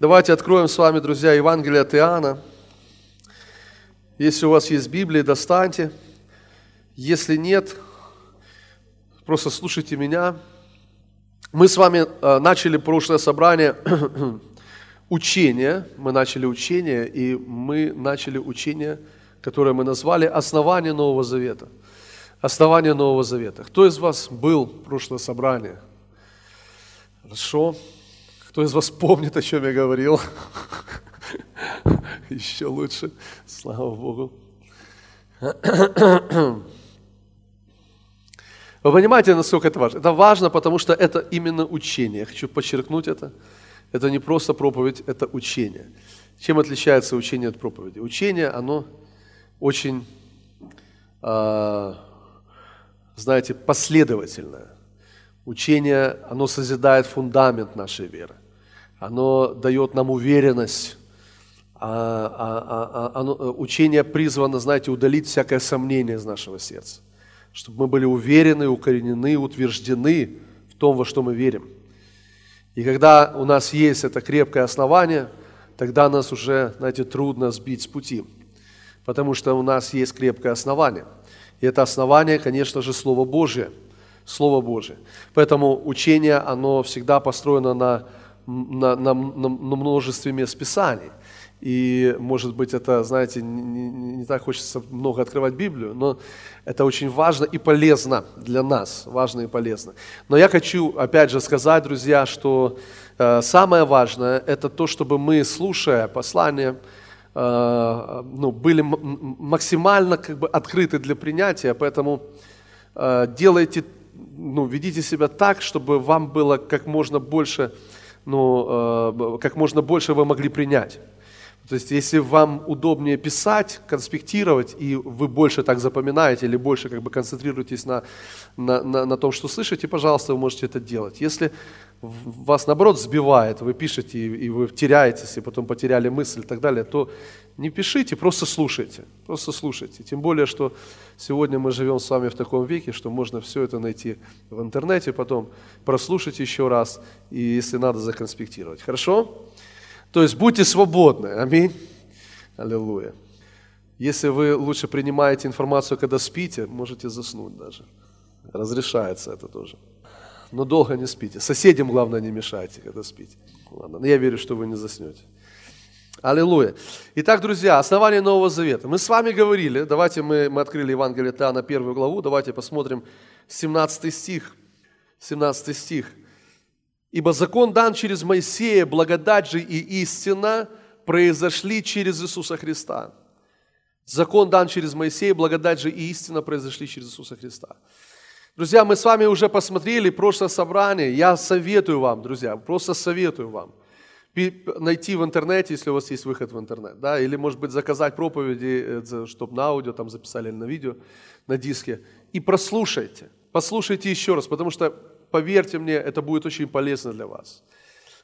Давайте откроем с вами, друзья, Евангелие от Иоанна. Если у вас есть Библия, достаньте. Если нет, просто слушайте меня. Мы с вами э, начали прошлое собрание учение, мы начали учение, и мы начали учение, которое мы назвали «Основание Нового Завета». Основание Нового Завета. Кто из вас был в прошлое собрание? Хорошо. Кто из вас помнит, о чем я говорил? Еще лучше. Слава Богу. Вы понимаете, насколько это важно? Это важно, потому что это именно учение. Я хочу подчеркнуть это. Это не просто проповедь, это учение. Чем отличается учение от проповеди? Учение, оно очень, э, знаете, последовательное. Учение, оно созидает фундамент нашей веры. Оно дает нам уверенность. А, а, а, оно, учение призвано, знаете, удалить всякое сомнение из нашего сердца. Чтобы мы были уверены, укоренены, утверждены в том, во что мы верим. И когда у нас есть это крепкое основание, тогда нас уже, знаете, трудно сбить с пути. Потому что у нас есть крепкое основание. И это основание, конечно же, Слово Божие – Слово Божие. Поэтому учение, оно всегда построено на, на, на, на множестве мест Писаний. И, может быть, это, знаете, не, не так хочется много открывать Библию, но это очень важно и полезно для нас, важно и полезно. Но я хочу, опять же, сказать, друзья, что э, самое важное – это то, чтобы мы, слушая послание, э, ну, были максимально как бы, открыты для принятия, поэтому э, делайте ну, ведите себя так, чтобы вам было как можно больше, ну, э, как можно больше вы могли принять. То есть, если вам удобнее писать, конспектировать, и вы больше так запоминаете или больше как бы концентрируетесь на, на, на, на том, что слышите, пожалуйста, вы можете это делать. Если вас, наоборот, сбивает, вы пишете, и, вы теряетесь, и потом потеряли мысль и так далее, то не пишите, просто слушайте, просто слушайте. Тем более, что сегодня мы живем с вами в таком веке, что можно все это найти в интернете, потом прослушать еще раз, и если надо, законспектировать. Хорошо? То есть будьте свободны. Аминь. Аллилуйя. Если вы лучше принимаете информацию, когда спите, можете заснуть даже. Разрешается это тоже. Но долго не спите. Соседям, главное, не мешайте, когда спите. Ладно, но я верю, что вы не заснете. Аллилуйя. Итак, друзья, основание Нового Завета. Мы с вами говорили, давайте мы, мы открыли Евангелие Иоанна, первую главу, давайте посмотрим 17 стих. 17 стих. Ибо закон дан через Моисея, благодать же и истина произошли через Иисуса Христа. Закон дан через Моисея, благодать же и истина произошли через Иисуса Христа. Друзья, мы с вами уже посмотрели прошлое собрание. Я советую вам, друзья, просто советую вам найти в интернете, если у вас есть выход в интернет, да, или, может быть, заказать проповеди, э, чтобы на аудио там записали или на видео, на диске, и прослушайте, послушайте еще раз, потому что поверьте мне, это будет очень полезно для вас.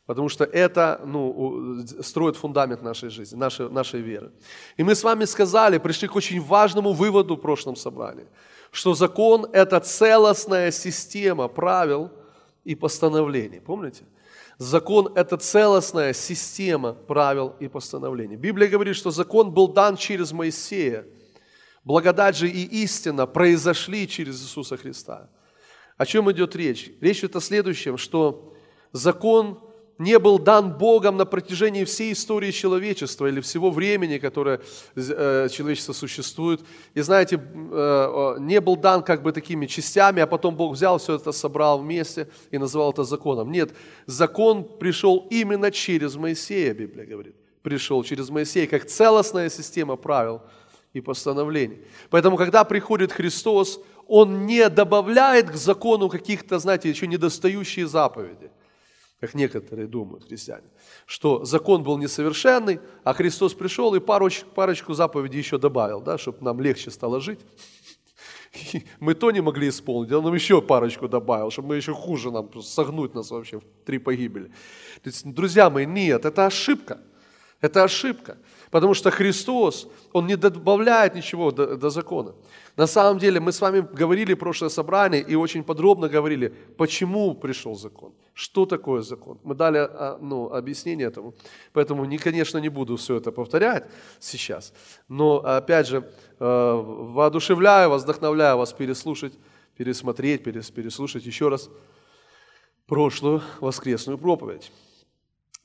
Потому что это ну, строит фундамент нашей жизни, нашей, нашей веры. И мы с вами сказали, пришли к очень важному выводу в прошлом собрании, что закон – это целостная система правил и постановлений. Помните? Закон – это целостная система правил и постановлений. Библия говорит, что закон был дан через Моисея. Благодать же и истина произошли через Иисуса Христа. О чем идет речь? Речь идет о следующем, что закон не был дан Богом на протяжении всей истории человечества или всего времени, которое э, человечество существует. И знаете, э, не был дан как бы такими частями, а потом Бог взял все это, собрал вместе и назвал это законом. Нет, закон пришел именно через Моисея, Библия говорит. Пришел через Моисея, как целостная система правил и постановлений. Поэтому, когда приходит Христос, он не добавляет к закону каких-то, знаете, еще недостающие заповеди, как некоторые думают христиане, что закон был несовершенный, а Христос пришел и парочку, парочку заповедей еще добавил, да, чтобы нам легче стало жить. И мы то не могли исполнить, он нам еще парочку добавил, чтобы мы еще хуже нам, согнуть нас вообще в три погибели. То есть, друзья мои, нет, это ошибка. Это ошибка. Потому что Христос, Он не добавляет ничего до, до закона. На самом деле, мы с вами говорили в прошлое собрание и очень подробно говорили, почему пришел закон, что такое закон. Мы дали а, ну, объяснение этому, поэтому, не, конечно, не буду все это повторять сейчас. Но, опять же, э, воодушевляю вас, вдохновляю вас переслушать, пересмотреть, переслушать еще раз прошлую воскресную проповедь.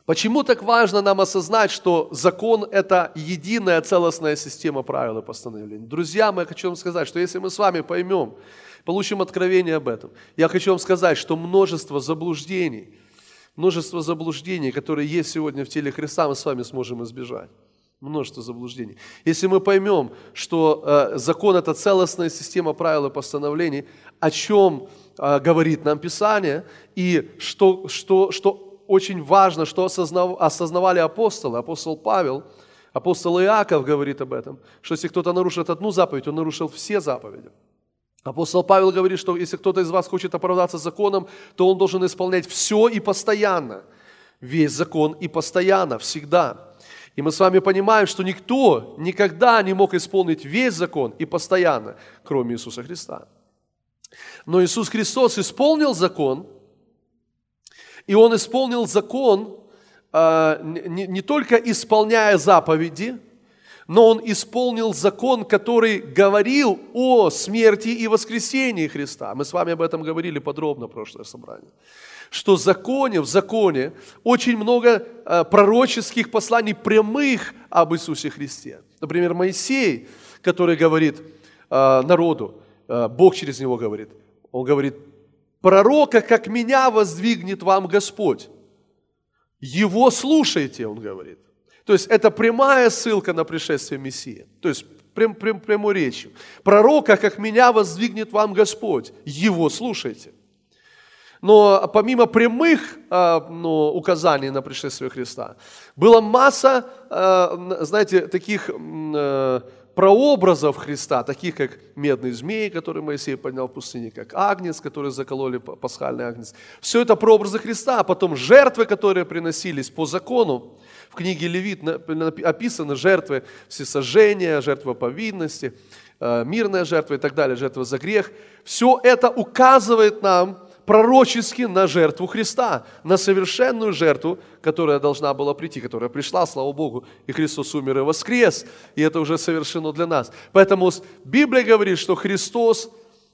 Почему так важно нам осознать, что закон – это единая целостная система правил и постановлений? Друзья, мы хочу вам сказать, что если мы с вами поймем, получим откровение об этом, я хочу вам сказать, что множество заблуждений, множество заблуждений, которые есть сегодня в теле Христа, мы с вами сможем избежать. Множество заблуждений. Если мы поймем, что э, закон – это целостная система правил и постановлений, о чем э, говорит нам Писание, и что, что, что очень важно, что осознавали апостолы. Апостол Павел, апостол Иаков говорит об этом, что если кто-то нарушит одну заповедь, он нарушил все заповеди. Апостол Павел говорит, что если кто-то из вас хочет оправдаться законом, то он должен исполнять все и постоянно. Весь закон и постоянно, всегда. И мы с вами понимаем, что никто никогда не мог исполнить весь закон и постоянно, кроме Иисуса Христа. Но Иисус Христос исполнил закон – и он исполнил закон а, не, только исполняя заповеди, но он исполнил закон, который говорил о смерти и воскресении Христа. Мы с вами об этом говорили подробно в прошлое собрание. Что в законе, в законе очень много а, пророческих посланий прямых об Иисусе Христе. Например, Моисей, который говорит а, народу, Бог через него говорит, он говорит, пророка, как меня воздвигнет вам Господь. Его слушайте, он говорит. То есть это прямая ссылка на пришествие Мессии. То есть прям, прям, прямой речью. Пророка, как меня воздвигнет вам Господь. Его слушайте. Но помимо прямых а, ну, указаний на пришествие Христа, была масса, а, знаете, таких а, прообразов Христа, таких как медный змей, который Моисей поднял в пустыне, как агнец, который закололи, пасхальный агнец. Все это прообразы Христа, а потом жертвы, которые приносились по закону. В книге Левит описаны жертвы всесожжения, жертва повинности, э, мирная жертва и так далее, жертва за грех. Все это указывает нам пророчески на жертву Христа, на совершенную жертву, которая должна была прийти, которая пришла, слава Богу, и Христос умер и воскрес, и это уже совершено для нас. Поэтому Библия говорит, что Христос,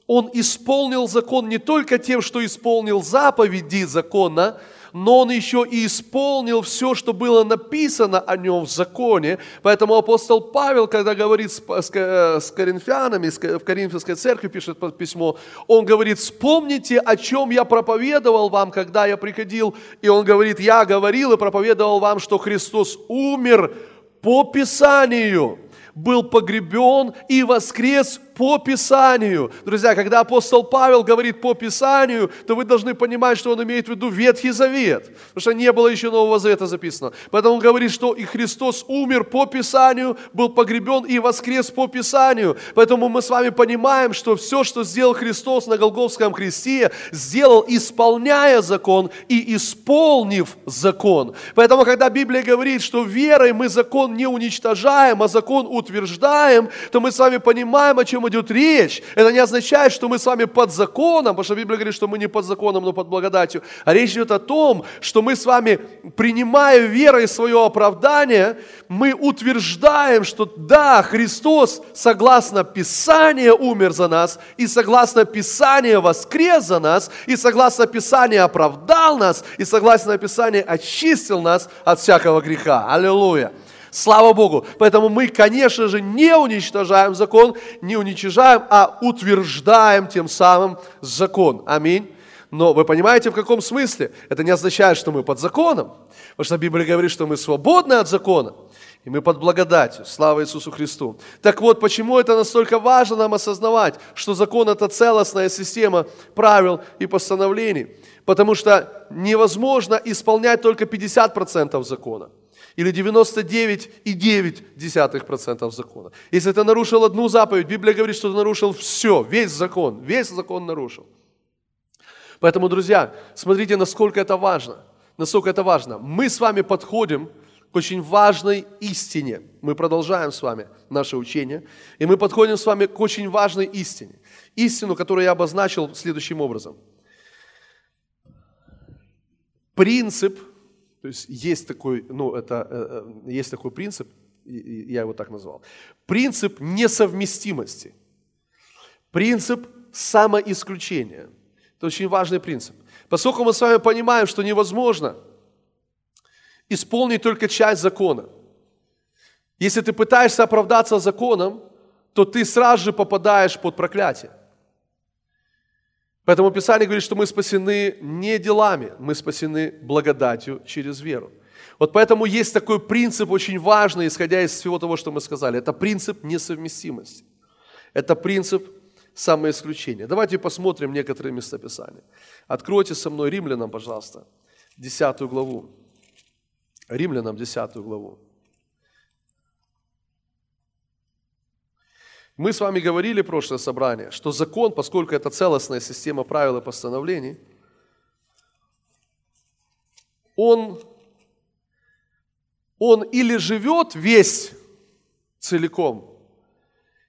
Он исполнил закон не только тем, что исполнил заповеди закона, но он еще и исполнил все, что было написано о нем в законе. Поэтому апостол Павел, когда говорит с, с, с коринфянами, в Коринфянской церкви пишет письмо, он говорит, вспомните, о чем я проповедовал вам, когда я приходил. И он говорит, я говорил и проповедовал вам, что Христос умер по Писанию был погребен и воскрес по Писанию. Друзья, когда апостол Павел говорит по Писанию, то вы должны понимать, что он имеет в виду Ветхий Завет, потому что не было еще Нового Завета записано. Поэтому он говорит, что и Христос умер по Писанию, был погребен и воскрес по Писанию. Поэтому мы с вами понимаем, что все, что сделал Христос на Голговском кресте, сделал, исполняя закон и исполнив закон. Поэтому, когда Библия говорит, что верой мы закон не уничтожаем, а закон утверждаем, то мы с вами понимаем, о чем идет речь. Это не означает, что мы с вами под законом, потому что Библия говорит, что мы не под законом, но под благодатью. А речь идет о том, что мы с вами, принимая верой свое оправдание, мы утверждаем, что да, Христос, согласно Писанию, умер за нас, и согласно Писанию воскрес за нас, и согласно Писанию оправдал нас, и согласно Писанию очистил нас от всякого греха. Аллилуйя. Слава Богу. Поэтому мы, конечно же, не уничтожаем закон, не уничтожаем, а утверждаем тем самым закон. Аминь. Но вы понимаете, в каком смысле? Это не означает, что мы под законом. Потому что Библия говорит, что мы свободны от закона. И мы под благодатью. Слава Иисусу Христу. Так вот, почему это настолько важно нам осознавать, что закон – это целостная система правил и постановлений. Потому что невозможно исполнять только 50% закона или 99,9% закона. Если ты нарушил одну заповедь, Библия говорит, что ты нарушил все, весь закон, весь закон нарушил. Поэтому, друзья, смотрите, насколько это важно. Насколько это важно. Мы с вами подходим к очень важной истине. Мы продолжаем с вами наше учение, и мы подходим с вами к очень важной истине. Истину, которую я обозначил следующим образом. Принцип, то есть есть такой, ну, это, э, э, есть такой принцип, я его так назвал. Принцип несовместимости. Принцип самоисключения. Это очень важный принцип. Поскольку мы с вами понимаем, что невозможно исполнить только часть закона. Если ты пытаешься оправдаться законом, то ты сразу же попадаешь под проклятие. Поэтому Писание говорит, что мы спасены не делами, мы спасены благодатью через веру. Вот поэтому есть такой принцип очень важный, исходя из всего того, что мы сказали. Это принцип несовместимости. Это принцип самоисключения. Давайте посмотрим некоторые местописания. Откройте со мной Римлянам, пожалуйста, 10 главу. Римлянам 10 главу. Мы с вами говорили в прошлое собрание, что закон, поскольку это целостная система правил и постановлений, он, он или живет весь целиком,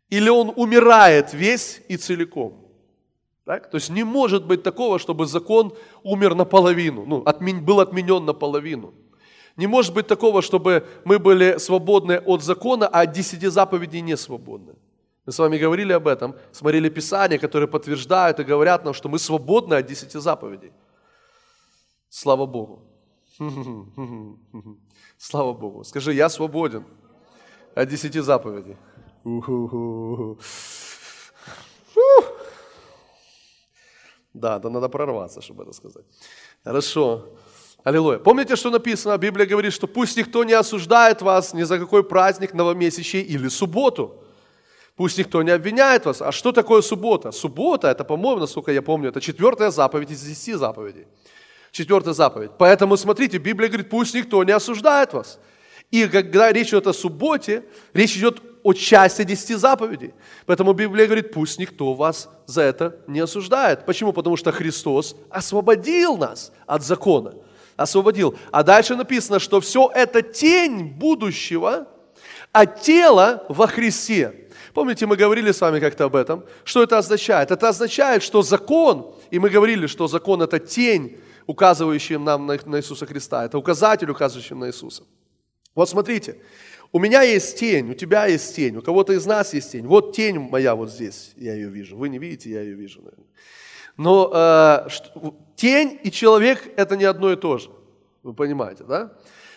или он умирает весь и целиком. Так? То есть не может быть такого, чтобы закон умер наполовину, ну, отмен, был отменен наполовину. Не может быть такого, чтобы мы были свободны от закона, а от десяти заповедей не свободны. Мы с вами говорили об этом, смотрели Писания, которые подтверждают и говорят нам, что мы свободны от десяти заповедей. Слава Богу. Слава Богу. Скажи, я свободен от десяти заповедей. Да, да надо прорваться, чтобы это сказать. Хорошо. Аллилуйя. Помните, что написано? Библия говорит, что пусть никто не осуждает вас ни за какой праздник, новомесячий или субботу. Пусть никто не обвиняет вас. А что такое суббота? Суббота, это, по-моему, насколько я помню, это четвертая заповедь из десяти заповедей. Четвертая заповедь. Поэтому смотрите, Библия говорит, пусть никто не осуждает вас. И когда речь идет о субботе, речь идет о части десяти заповедей. Поэтому Библия говорит, пусть никто вас за это не осуждает. Почему? Потому что Христос освободил нас от закона. Освободил. А дальше написано, что все это тень будущего, а тело во Христе. Помните, мы говорили с вами как-то об этом. Что это означает? Это означает, что закон, и мы говорили, что закон это тень, указывающая нам на Иисуса Христа. Это указатель, указывающий на Иисуса. Вот смотрите, у меня есть тень, у тебя есть тень, у кого-то из нас есть тень. Вот тень моя вот здесь, я ее вижу. Вы не видите, я ее вижу, наверное. Но э, тень и человек – это не одно и то же. Вы понимаете, да?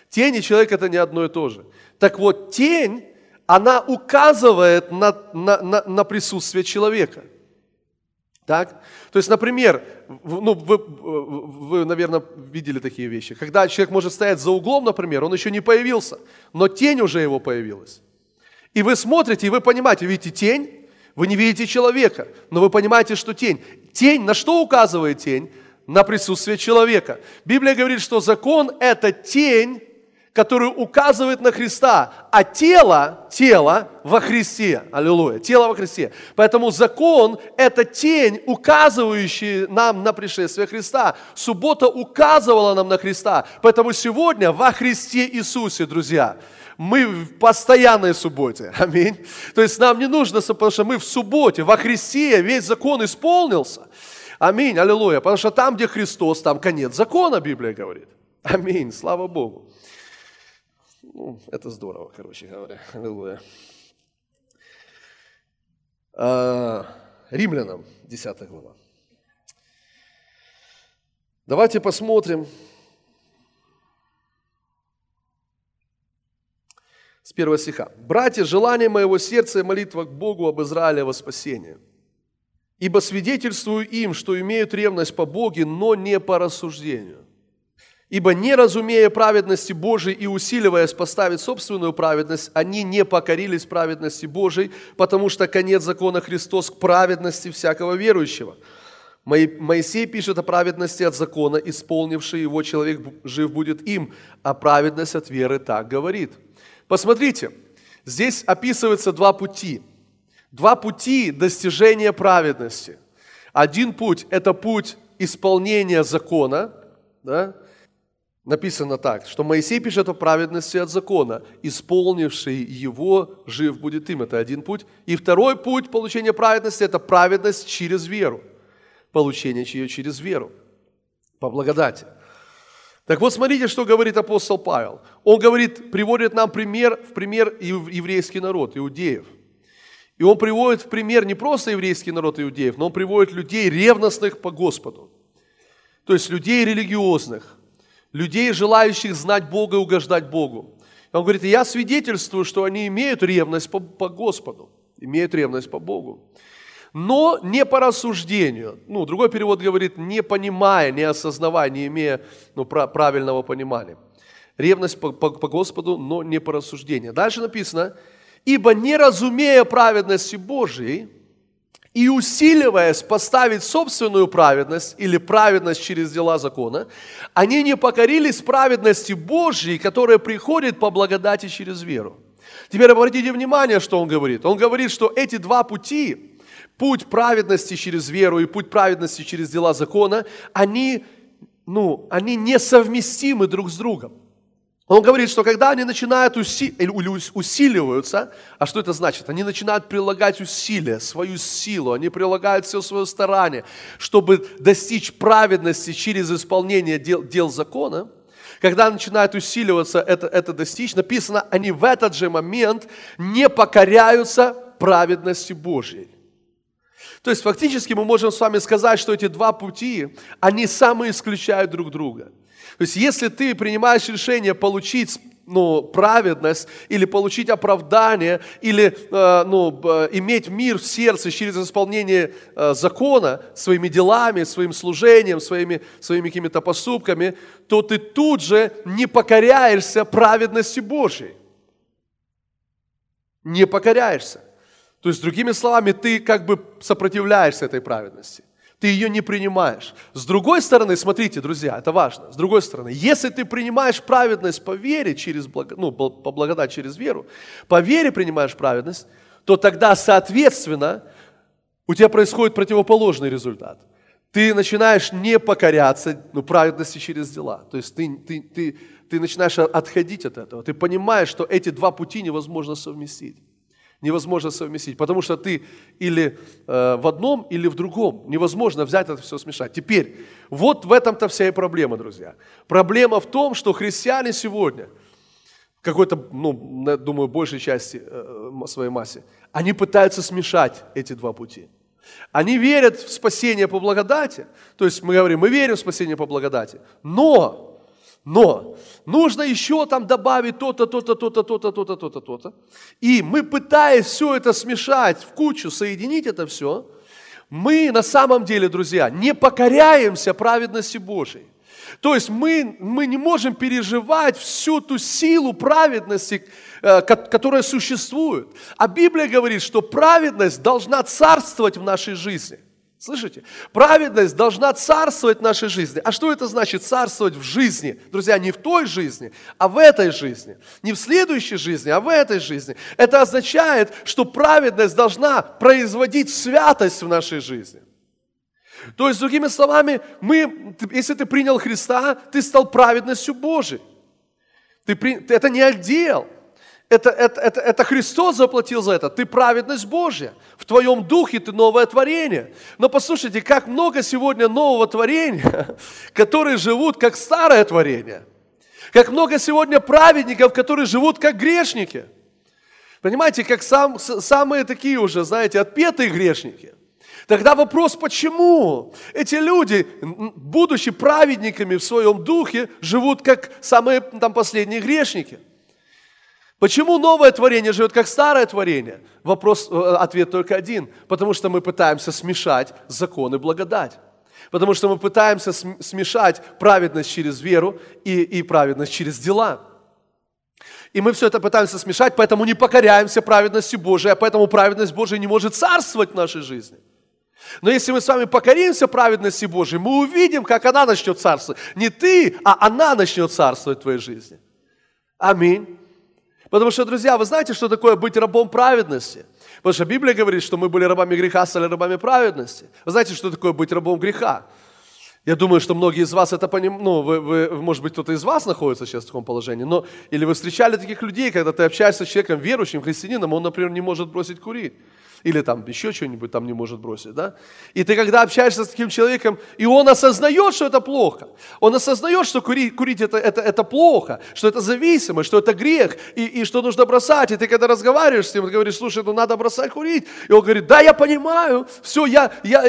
Тень и человек – это не одно и то же. Так вот, тень она указывает на, на, на, на присутствие человека. Так? То есть, например, ну, вы, вы, наверное, видели такие вещи. Когда человек может стоять за углом, например, он еще не появился, но тень уже его появилась. И вы смотрите, и вы понимаете, видите тень, вы не видите человека, но вы понимаете, что тень. Тень, на что указывает тень? На присутствие человека. Библия говорит, что закон – это тень который указывает на Христа, а тело, тело во Христе. Аллилуйя, тело во Христе. Поэтому закон – это тень, указывающая нам на пришествие Христа. Суббота указывала нам на Христа. Поэтому сегодня во Христе Иисусе, друзья, мы в постоянной субботе. Аминь. То есть нам не нужно, потому что мы в субботе, во Христе весь закон исполнился. Аминь, аллилуйя. Потому что там, где Христос, там конец закона, Библия говорит. Аминь, слава Богу. Ну, это здорово, короче говоря. Аллилуйя. А, Римлянам, 10 глава. Давайте посмотрим с первого стиха. «Братья, желание моего сердца и молитва к Богу об Израиле во спасение. Ибо свидетельствую им, что имеют ревность по Боге, но не по рассуждению. Ибо не разумея праведности Божией и усиливаясь поставить собственную праведность, они не покорились праведности Божией, потому что конец закона Христос к праведности всякого верующего. Моисей пишет о праведности от закона, исполнивший его человек жив будет им, а праведность от веры так говорит. Посмотрите, здесь описываются два пути. Два пути достижения праведности. Один путь – это путь исполнения закона, да, написано так, что Моисей пишет о праведности от закона, исполнивший его, жив будет им. Это один путь. И второй путь получения праведности – это праведность через веру. Получение ее через веру, по благодати. Так вот, смотрите, что говорит апостол Павел. Он говорит, приводит нам пример, в пример еврейский народ, иудеев. И он приводит в пример не просто еврейский народ иудеев, но он приводит людей ревностных по Господу. То есть людей религиозных, людей, желающих знать Бога и угождать Богу. Он говорит, я свидетельствую, что они имеют ревность по, по Господу, имеют ревность по Богу. Но не по рассуждению. Ну, другой перевод говорит, не понимая, не осознавая, не имея ну, правильного понимания. Ревность по, по, по Господу, но не по рассуждению. Дальше написано, ибо не разумея праведности Божией, и усиливаясь поставить собственную праведность или праведность через дела закона, они не покорились праведности Божьей, которая приходит по благодати через веру. Теперь обратите внимание, что он говорит. Он говорит, что эти два пути, путь праведности через веру и путь праведности через дела закона, они, ну, они несовместимы друг с другом. Он говорит, что когда они начинают уси... усиливаются, а что это значит? Они начинают прилагать усилия, свою силу, они прилагают все свое старание, чтобы достичь праведности через исполнение дел, дел закона. Когда начинают усиливаться это, это достичь, написано, они в этот же момент не покоряются праведности Божьей. То есть фактически мы можем с вами сказать, что эти два пути, они самоисключают друг друга – то есть если ты принимаешь решение получить ну, праведность, или получить оправдание, или э, ну, иметь мир в сердце через исполнение э, закона своими делами, своим служением, своими, своими какими-то поступками, то ты тут же не покоряешься праведности Божьей. Не покоряешься. То есть, другими словами, ты как бы сопротивляешься этой праведности ты ее не принимаешь. С другой стороны, смотрите, друзья, это важно. С другой стороны, если ты принимаешь праведность по вере, через благо, ну, по благодать через веру, по вере принимаешь праведность, то тогда, соответственно, у тебя происходит противоположный результат. Ты начинаешь не покоряться ну, праведности через дела. То есть ты, ты, ты, ты начинаешь отходить от этого. Ты понимаешь, что эти два пути невозможно совместить невозможно совместить, потому что ты или э, в одном, или в другом. Невозможно взять это все смешать. Теперь, вот в этом-то вся и проблема, друзья. Проблема в том, что христиане сегодня, какой-то, ну, думаю, большей части э, своей массе, они пытаются смешать эти два пути. Они верят в спасение по благодати, то есть мы говорим, мы верим в спасение по благодати, но но нужно еще там добавить то-то, то-то, то-то, то-то, то-то, то-то, то-то. И мы, пытаясь все это смешать в кучу, соединить это все, мы на самом деле, друзья, не покоряемся праведности Божией. То есть мы, мы не можем переживать всю ту силу праведности, э, которая существует. А Библия говорит, что праведность должна царствовать в нашей жизни – Слышите? Праведность должна царствовать в нашей жизни. А что это значит царствовать в жизни? Друзья, не в той жизни, а в этой жизни. Не в следующей жизни, а в этой жизни. Это означает, что праведность должна производить святость в нашей жизни. То есть, другими словами, мы, если ты принял Христа, ты стал праведностью Божией. Ты, это не отдел. Это, это, это, это Христос заплатил за это. Ты праведность Божья. В твоем духе ты новое творение. Но послушайте, как много сегодня нового творения, которые живут как старое творение. Как много сегодня праведников, которые живут как грешники. Понимаете, как сам, самые такие уже, знаете, отпетые грешники. Тогда вопрос, почему эти люди, будучи праведниками в своем духе, живут как самые там последние грешники – Почему новое творение живет как старое творение? Вопрос, э, ответ только один. Потому что мы пытаемся смешать закон и благодать. Потому что мы пытаемся смешать праведность через веру и, и праведность через дела. И мы все это пытаемся смешать, поэтому не покоряемся праведности Божией, а поэтому праведность Божия не может царствовать в нашей жизни. Но если мы с вами покоримся праведности Божией, мы увидим, как она начнет царствовать. Не ты, а она начнет царствовать в твоей жизни. Аминь. Потому что, друзья, вы знаете, что такое быть рабом праведности? Потому что Библия говорит, что мы были рабами греха, стали рабами праведности. Вы знаете, что такое быть рабом греха? Я думаю, что многие из вас это понимают, ну, вы, вы, может быть, кто-то из вас находится сейчас в таком положении, но или вы встречали таких людей, когда ты общаешься с человеком верующим, христианином, он, например, не может бросить курить или там еще что-нибудь там не может бросить, да? И ты когда общаешься с таким человеком, и он осознает, что это плохо, он осознает, что курить, курить это, это, это плохо, что это зависимость, что это грех, и, и что нужно бросать, и ты когда разговариваешь с ним, ты говоришь, слушай, ну надо бросать курить, и он говорит, да, я понимаю, все, я, я,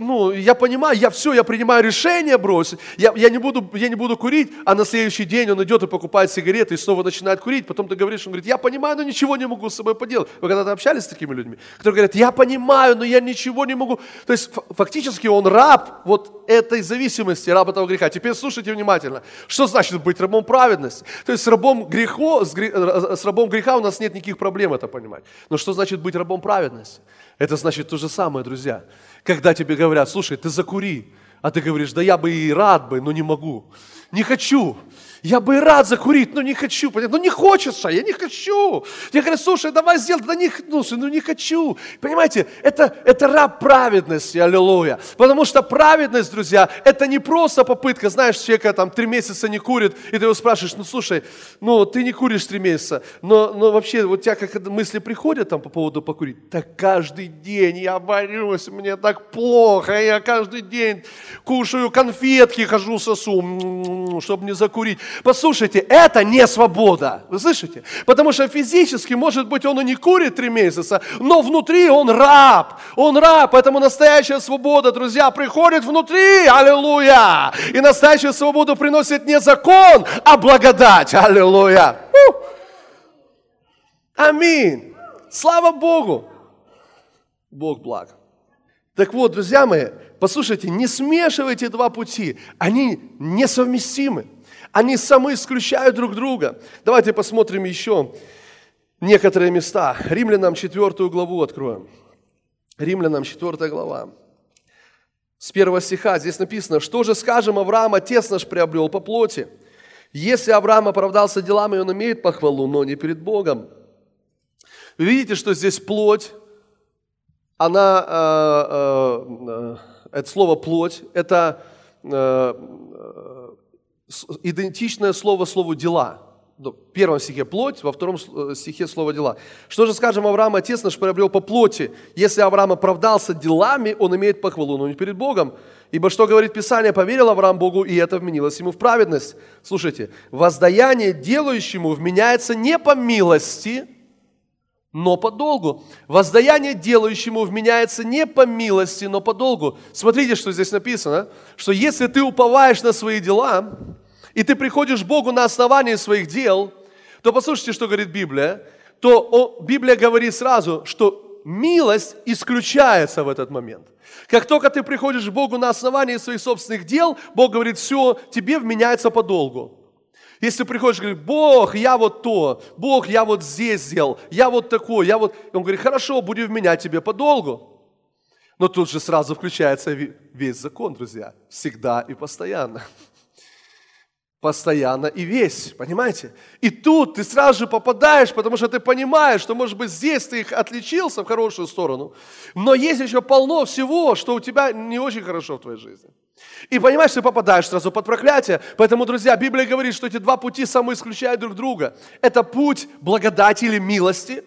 ну, я понимаю, я все, я принимаю решение бросить, я, я, не буду, я не буду курить, а на следующий день он идет и покупает сигареты, и снова начинает курить, потом ты говоришь, он говорит, я понимаю, но ничего не могу с собой поделать. Вы когда-то общались с такими людьми, которые говорят, я понимаю, но я ничего не могу. То есть фактически он раб вот этой зависимости, раб этого греха. Теперь слушайте внимательно. Что значит быть рабом праведности? То есть с рабом, грехо, с, грех, с рабом греха у нас нет никаких проблем это понимать. Но что значит быть рабом праведности? Это значит то же самое, друзья. Когда тебе говорят, слушай, ты закури, а ты говоришь, да я бы и рад бы, но не могу. Не хочу. Я бы и рад закурить, но не хочу. Понятно? Ну не хочется, я не хочу. Я говорю, слушай, давай сделай, да не, ну, ну не хочу. Понимаете, это, это раб праведности, аллилуйя. Потому что праведность, друзья, это не просто попытка, знаешь, человека там три месяца не курит, и ты его спрашиваешь, ну слушай, ну ты не куришь три месяца, но, но вообще вот у тебя как мысли приходят там по поводу покурить? Так каждый день я борюсь, мне так плохо, я каждый день кушаю конфетки, хожу сосу, чтобы не закурить. Послушайте, это не свобода. Вы слышите? Потому что физически, может быть, он и не курит три месяца, но внутри он раб. Он раб, поэтому настоящая свобода, друзья, приходит внутри. Аллилуйя! И настоящую свободу приносит не закон, а благодать. Аллилуйя! Аминь. Слава Богу. Бог благ. Так вот, друзья мои, послушайте, не смешивайте два пути, они несовместимы. Они самоисключают друг друга. Давайте посмотрим еще некоторые места. Римлянам 4 главу откроем. Римлянам 4 глава. С первого стиха здесь написано, что же скажем, Авраам, отец наш приобрел по плоти. Если Авраам оправдался делами, он имеет похвалу, но не перед Богом. Вы видите, что здесь плоть, она, э, э, э, это слово плоть, это э, идентичное слово слову «дела». В первом стихе плоть, во втором э, стихе слово «дела». Что же скажем, Авраам, отец наш приобрел по плоти. Если Авраам оправдался делами, он имеет похвалу, но не перед Богом. Ибо что говорит Писание, поверил Авраам Богу, и это вменилось ему в праведность. Слушайте, воздаяние делающему вменяется не по милости, но по долгу. Воздаяние делающему вменяется не по милости, но по долгу. Смотрите, что здесь написано, что если ты уповаешь на свои дела, и ты приходишь Богу на основании своих дел, то послушайте, что говорит Библия, то Библия говорит сразу, что милость исключается в этот момент. Как только ты приходишь к Богу на основании своих собственных дел, Бог говорит, все, тебе вменяется по долгу. Если приходишь и говоришь, Бог, я вот то, Бог, я вот здесь сделал, я вот такой, я вот... Он говорит, хорошо, будем вменять тебе подолгу. Но тут же сразу включается весь закон, друзья, всегда и постоянно постоянно и весь, понимаете? И тут ты сразу же попадаешь, потому что ты понимаешь, что, может быть, здесь ты их отличился в хорошую сторону, но есть еще полно всего, что у тебя не очень хорошо в твоей жизни. И понимаешь, ты попадаешь сразу под проклятие. Поэтому, друзья, Библия говорит, что эти два пути самоисключают друг друга. Это путь благодати или милости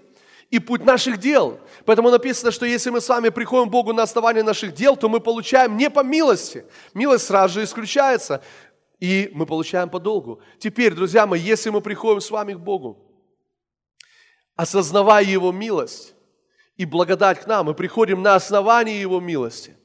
и путь наших дел. Поэтому написано, что если мы с вами приходим к Богу на основании наших дел, то мы получаем не по милости. Милость сразу же исключается и мы получаем по долгу. Теперь, друзья мои, если мы приходим с вами к Богу, осознавая Его милость и благодать к нам, мы приходим на основании Его милости,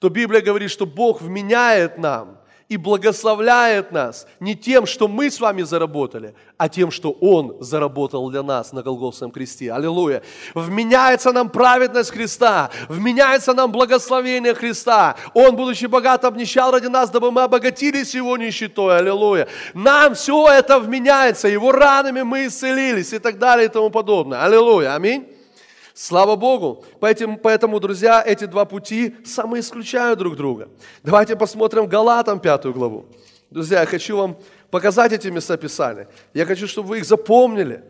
то Библия говорит, что Бог вменяет нам и благословляет нас не тем, что мы с вами заработали, а тем, что Он заработал для нас на Голгофском кресте. Аллилуйя. Вменяется нам праведность Христа, вменяется нам благословение Христа. Он, будучи богат, обнищал ради нас, дабы мы обогатились Его нищетой. Аллилуйя. Нам все это вменяется, Его ранами мы исцелились и так далее и тому подобное. Аллилуйя. Аминь. Слава Богу! Поэтому, поэтому, друзья, эти два пути самоисключают друг друга. Давайте посмотрим Галатам пятую главу. Друзья, я хочу вам показать эти места Писания. Я хочу, чтобы вы их запомнили.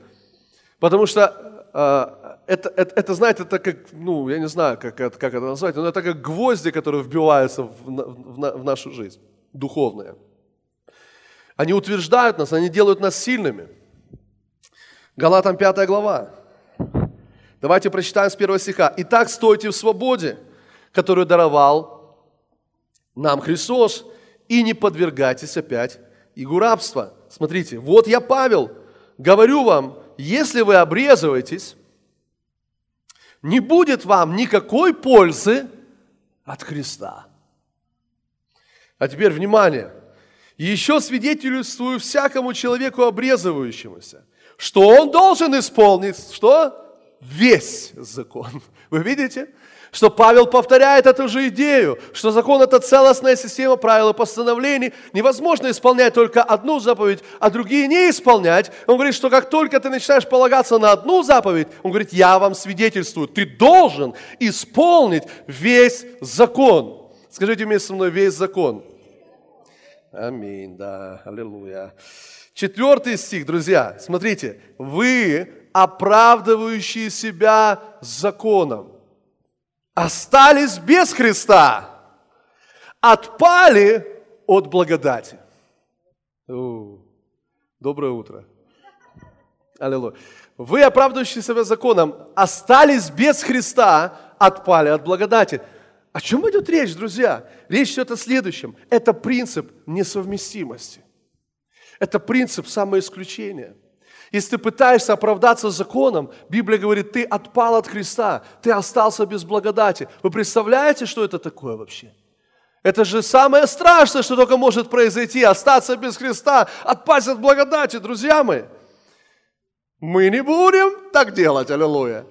Потому что э, это, это, это, знаете, это как, ну, я не знаю, как это, как это назвать, но это как гвозди, которые вбиваются в, в, в нашу жизнь, духовные. Они утверждают нас, они делают нас сильными. Галатам 5 глава. Давайте прочитаем с первого стиха. «Итак, стойте в свободе, которую даровал нам Христос, и не подвергайтесь опять игу рабства». Смотрите, вот я, Павел, говорю вам, если вы обрезываетесь, не будет вам никакой пользы от Христа. А теперь внимание. Еще свидетельствую всякому человеку обрезывающемуся, что он должен исполнить, что? Весь закон. Вы видите? что Павел повторяет эту же идею, что закон – это целостная система правил и постановлений. Невозможно исполнять только одну заповедь, а другие не исполнять. Он говорит, что как только ты начинаешь полагаться на одну заповедь, он говорит, я вам свидетельствую, ты должен исполнить весь закон. Скажите вместе со мной, весь закон. Аминь, да, аллилуйя. Четвертый стих, друзья, смотрите. Вы, оправдывающие себя законом остались без Христа, отпали от благодати. доброе утро. Аллилуйя. Вы, оправдывающие себя законом, остались без Христа, отпали от благодати. О чем идет речь, друзья? Речь идет о следующем. Это принцип несовместимости. Это принцип самоисключения – если ты пытаешься оправдаться законом, Библия говорит, ты отпал от Христа, ты остался без благодати. Вы представляете, что это такое вообще? Это же самое страшное, что только может произойти, остаться без Христа, отпасть от благодати, друзья мои. Мы не будем так делать, аллилуйя.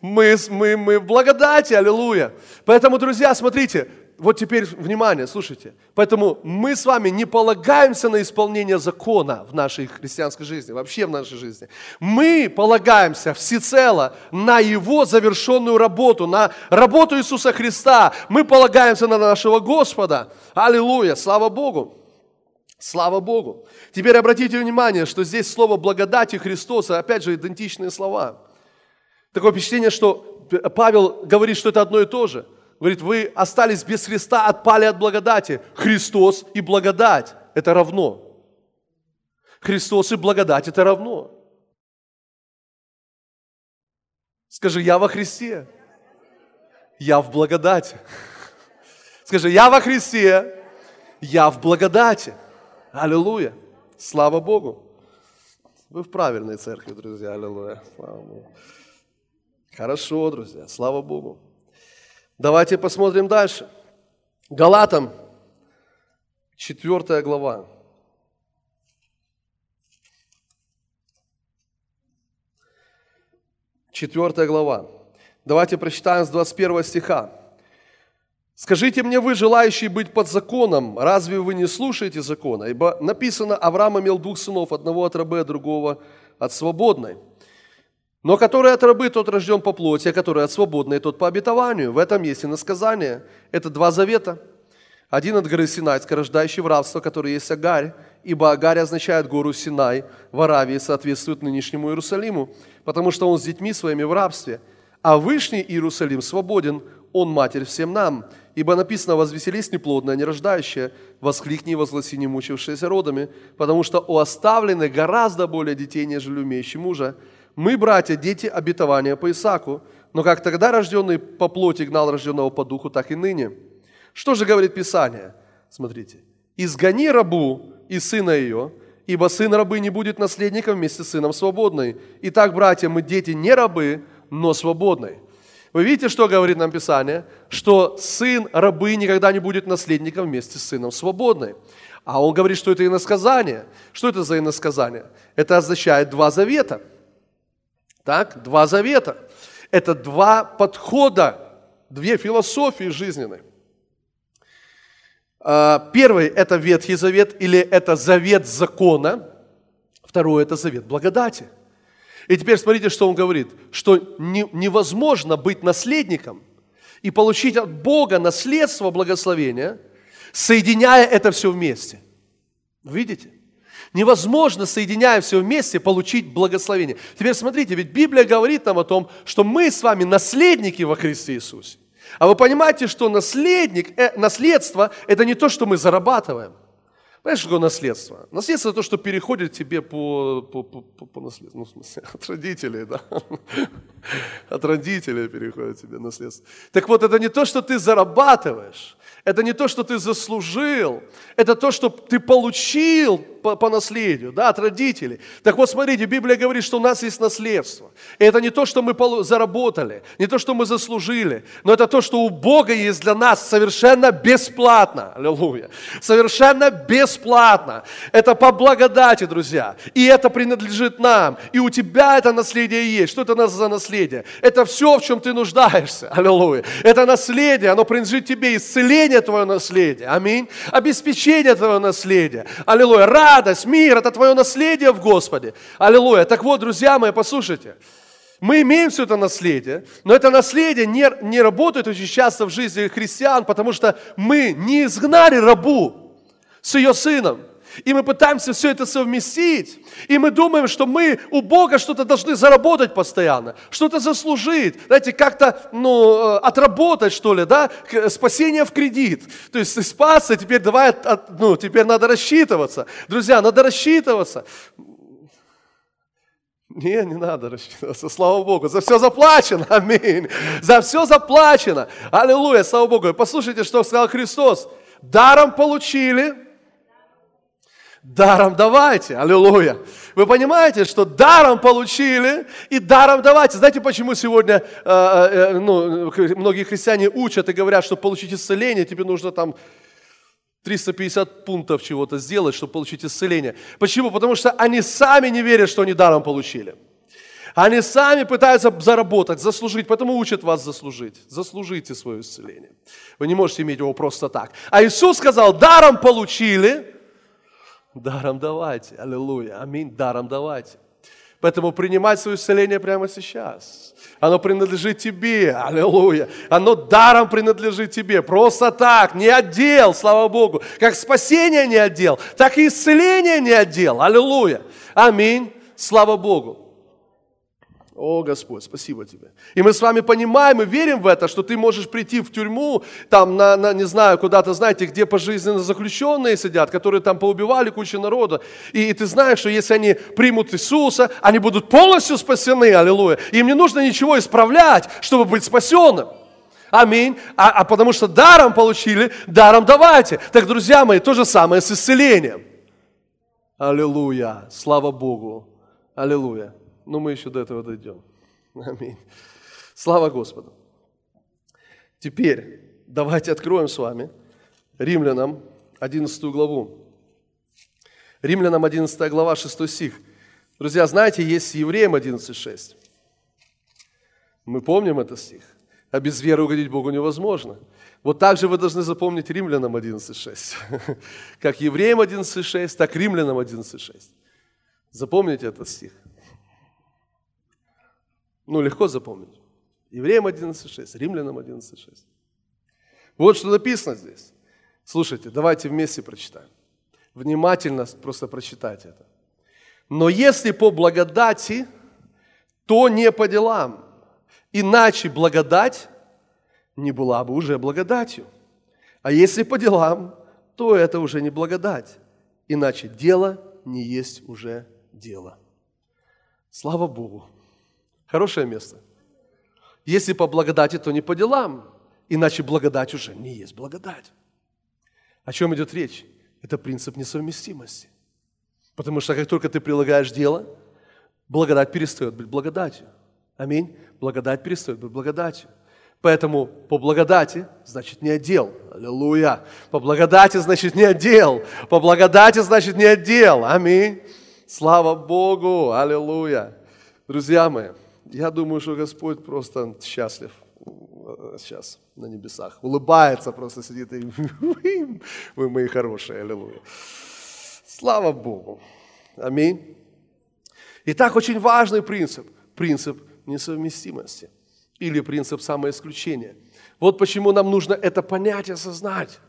Мы, мы, мы в благодати, аллилуйя. Поэтому, друзья, смотрите, вот теперь внимание, слушайте. Поэтому мы с вами не полагаемся на исполнение закона в нашей христианской жизни, вообще в нашей жизни. Мы полагаемся всецело на Его завершенную работу, на работу Иисуса Христа. Мы полагаемся на нашего Господа. Аллилуйя, слава Богу. Слава Богу. Теперь обратите внимание, что здесь слово благодати Христоса, опять же, идентичные слова. Такое впечатление, что Павел говорит, что это одно и то же – говорит, вы остались без Христа, отпали от благодати. Христос и благодать – это равно. Христос и благодать – это равно. Скажи, я во Христе. Я в благодати. Скажи, я во Христе. Я в благодати. Аллилуйя. Слава Богу. Вы в правильной церкви, друзья. Аллилуйя. Слава Богу. Хорошо, друзья. Слава Богу. Давайте посмотрим дальше. Галатам, 4 глава. Четвертая глава. Давайте прочитаем с 21 стиха. «Скажите мне вы, желающие быть под законом, разве вы не слушаете закона? Ибо написано, Авраам имел двух сынов, одного от рабы, другого от свободной. Но который от рабы, тот рожден по плоти, а который от свободной, тот по обетованию. В этом есть и насказание. Это два завета. Один от горы Синайской, рождающий в рабство, который есть Агарь, ибо Агарь означает гору Синай в Аравии, соответствует нынешнему Иерусалиму, потому что он с детьми своими в рабстве. А Вышний Иерусалим свободен, он матерь всем нам. Ибо написано, возвеселись неплодная, нерождающая, воскликни и возгласи не мучившиеся родами, потому что у оставленных гораздо более детей, нежели умеющий мужа. Мы, братья, дети обетования по Исаку, но как тогда рожденный по плоти гнал рожденного по духу, так и ныне. Что же говорит Писание? Смотрите. «Изгони рабу и сына ее, ибо сын рабы не будет наследником вместе с сыном свободной. Итак, братья, мы дети не рабы, но свободной». Вы видите, что говорит нам Писание? Что сын рабы никогда не будет наследником вместе с сыном свободной. А он говорит, что это иносказание. Что это за иносказание? Это означает два завета – так, два завета. Это два подхода, две философии жизненные. А, первый – это Ветхий Завет или это завет закона. Второй – это завет благодати. И теперь смотрите, что он говорит, что невозможно быть наследником и получить от Бога наследство благословения, соединяя это все вместе. Видите? Невозможно, соединяя все вместе, получить благословение. Теперь смотрите, ведь Библия говорит нам о том, что мы с вами наследники во Христе Иисусе. А вы понимаете, что наследник, э, наследство – это не то, что мы зарабатываем. Понимаешь, что такое наследство? Наследство – это то, что переходит тебе по, по, по, по, по наследству. Ну, в смысле, от родителей, да. От родителей переходит тебе наследство. Так вот, это не то, что ты зарабатываешь. Это не то, что ты заслужил, это то, что ты получил по, по наследию, да, от родителей. Так вот, смотрите, Библия говорит, что у нас есть наследство. И это не то, что мы заработали, не то, что мы заслужили, но это то, что у Бога есть для нас совершенно бесплатно. Аллилуйя. Совершенно бесплатно. Это по благодати, друзья. И это принадлежит нам. И у тебя это наследие есть. Что это за наследие? Это все, в чем ты нуждаешься. Аллилуйя. Это наследие, оно принадлежит тебе. Исцеление твое наследие. Аминь. Обеспечение твое наследие. Аллилуйя. Радость, мир, это твое наследие в Господе. Аллилуйя. Так вот, друзья мои, послушайте. Мы имеем все это наследие, но это наследие не, не работает очень часто в жизни христиан, потому что мы не изгнали рабу с ее сыном. И мы пытаемся все это совместить. И мы думаем, что мы у Бога что-то должны заработать постоянно, что-то заслужить, знаете, как-то ну, э, отработать, что ли, да, спасение в кредит. То есть спасся, теперь давай, ну, теперь надо рассчитываться. Друзья, надо рассчитываться. Не, не надо рассчитываться, слава Богу, за все заплачено, аминь. За все заплачено, аллилуйя, слава Богу. Послушайте, что сказал Христос. Даром получили, даром давайте, аллилуйя. Вы понимаете, что даром получили и даром давайте. Знаете, почему сегодня э, э, ну, многие христиане учат и говорят, что получить исцеление, тебе нужно там 350 пунктов чего-то сделать, чтобы получить исцеление. Почему? Потому что они сами не верят, что они даром получили. Они сами пытаются заработать, заслужить, поэтому учат вас заслужить. Заслужите свое исцеление. Вы не можете иметь его просто так. А Иисус сказал, даром получили, Даром давайте. Аллилуйя. Аминь. Даром давайте. Поэтому принимать свое исцеление прямо сейчас. Оно принадлежит тебе. Аллилуйя. Оно даром принадлежит тебе. Просто так. Не отдел, слава Богу. Как спасение не отдел, так и исцеление не отдел. Аллилуйя. Аминь. Слава Богу. О, Господь, спасибо Тебе. И мы с вами понимаем и верим в это, что ты можешь прийти в тюрьму, там, на, на не знаю, куда-то, знаете, где пожизненно заключенные сидят, которые там поубивали кучу народа. И, и ты знаешь, что если они примут Иисуса, они будут полностью спасены, аллилуйя. Им не нужно ничего исправлять, чтобы быть спасенным. Аминь. А, а потому что даром получили, даром давайте. Так, друзья мои, то же самое с исцелением. Аллилуйя. Слава Богу. Аллилуйя но мы еще до этого дойдем. Аминь. Слава Господу. Теперь давайте откроем с вами Римлянам 11 главу. Римлянам 11 глава, 6 стих. Друзья, знаете, есть Евреям 11.6. Мы помним этот стих. А без веры угодить Богу невозможно. Вот так же вы должны запомнить Римлянам 11.6. Как Евреям 11.6, так Римлянам 11.6. Запомните этот стих. Ну, легко запомнить. Евреям 11.6, Римлянам 11.6. Вот что написано здесь. Слушайте, давайте вместе прочитаем. Внимательно просто прочитайте это. Но если по благодати, то не по делам. Иначе благодать не была бы уже благодатью. А если по делам, то это уже не благодать. Иначе дело не есть уже дело. Слава Богу. Хорошее место. Если по благодати, то не по делам. Иначе благодать уже не есть благодать. О чем идет речь? Это принцип несовместимости. Потому что как только ты прилагаешь дело, благодать перестает быть благодатью. Аминь. Благодать перестает быть благодатью. Поэтому по благодати значит не отдел. Аллилуйя. По благодати значит не отдел. По благодати значит не отдел. Аминь. Слава Богу. Аллилуйя. Друзья мои, я думаю, что Господь просто счастлив э, сейчас на небесах. Улыбается просто, сидит и вы мои хорошие, аллилуйя. Слава Богу. Аминь. Итак, очень важный принцип. Принцип несовместимости. Или принцип самоисключения. Вот почему нам нужно это понять и осознать.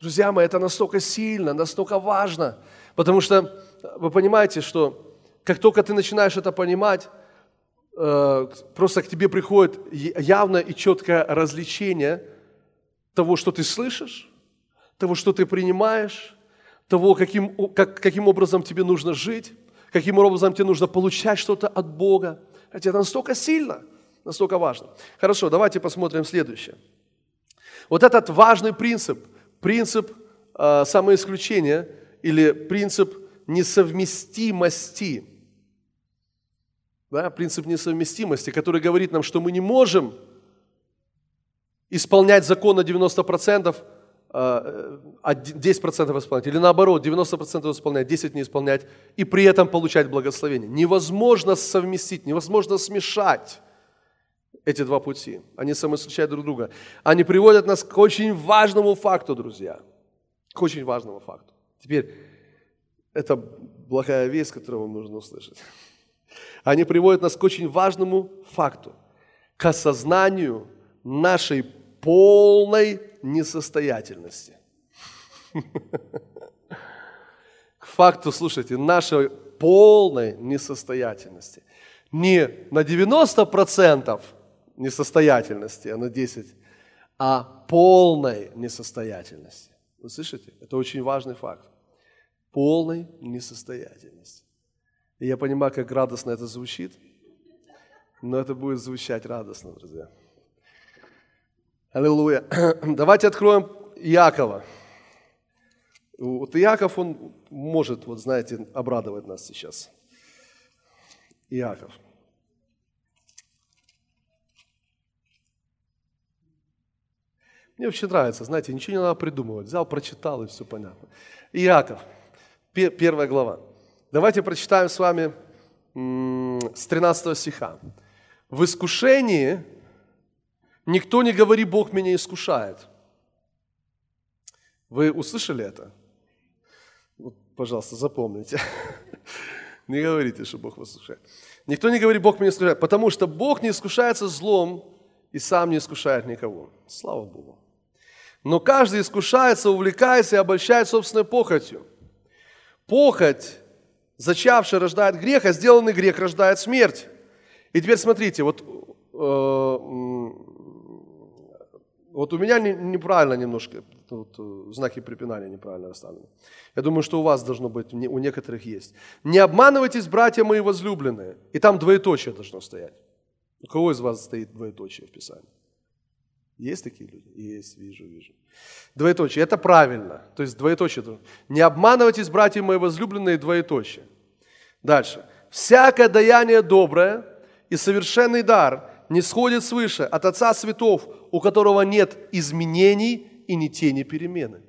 Друзья мои, это настолько сильно, настолько важно. Потому что вы понимаете, что как только ты начинаешь это понимать, э, просто к тебе приходит явное и четкое развлечение того, что ты слышишь, того, что ты принимаешь, того, каким, как, каким образом тебе нужно жить, каким образом тебе нужно получать что-то от Бога. Это настолько сильно, настолько важно. Хорошо, давайте посмотрим следующее. Вот этот важный принцип, принцип э, самоисключения или принцип несовместимости, да, принцип несовместимости, который говорит нам, что мы не можем исполнять закон на 90%, 10% э, исполнять, или наоборот, 90% исполнять, 10% не исполнять, и при этом получать благословение. Невозможно совместить, невозможно смешать эти два пути. Они самоисключают друг друга. Они приводят нас к очень важному факту, друзья. К очень важному факту. Теперь, это благая весть, которую вам нужно услышать. Они приводят нас к очень важному факту, к осознанию нашей полной несостоятельности. К факту, слушайте, нашей полной несостоятельности. Не на 90% несостоятельности, а на 10%, а полной несостоятельности. Вы слышите? Это очень важный факт. Полной несостоятельности. И я понимаю, как радостно это звучит, но это будет звучать радостно, друзья. Аллилуйя. Давайте откроем Иакова. Вот Иаков, он может, вот знаете, обрадовать нас сейчас. Иаков. Мне вообще нравится, знаете, ничего не надо придумывать. Взял, прочитал, и все понятно. Иаков, первая глава. Давайте прочитаем с вами с 13 стиха. В искушении Никто не говори, Бог меня искушает. Вы услышали это? Вот, пожалуйста, запомните. Не говорите, что Бог вас искушает. Никто не говорит, Бог меня искушает, потому что Бог не искушается злом и сам не искушает никого. Слава Богу. Но каждый искушается, увлекается и обольщает собственной похотью. Похоть, зачавшая, рождает грех, а сделанный грех рождает смерть. И теперь смотрите, вот э, вот у меня неправильно немножко, вот, э, знаки препинания неправильно расставлены. Я думаю, что у вас должно быть, у некоторых есть. Не обманывайтесь, братья мои возлюбленные. И там двоеточие должно стоять. У кого из вас стоит двоеточие в Писании? Есть такие люди? Есть, вижу, вижу. Двоеточие, это правильно. То есть двоеточие. Не обманывайтесь, братья мои возлюбленные, двоеточие. Дальше. Всякое даяние доброе и совершенный дар не сходит свыше от Отца Светов, у которого нет изменений и ни тени перемены.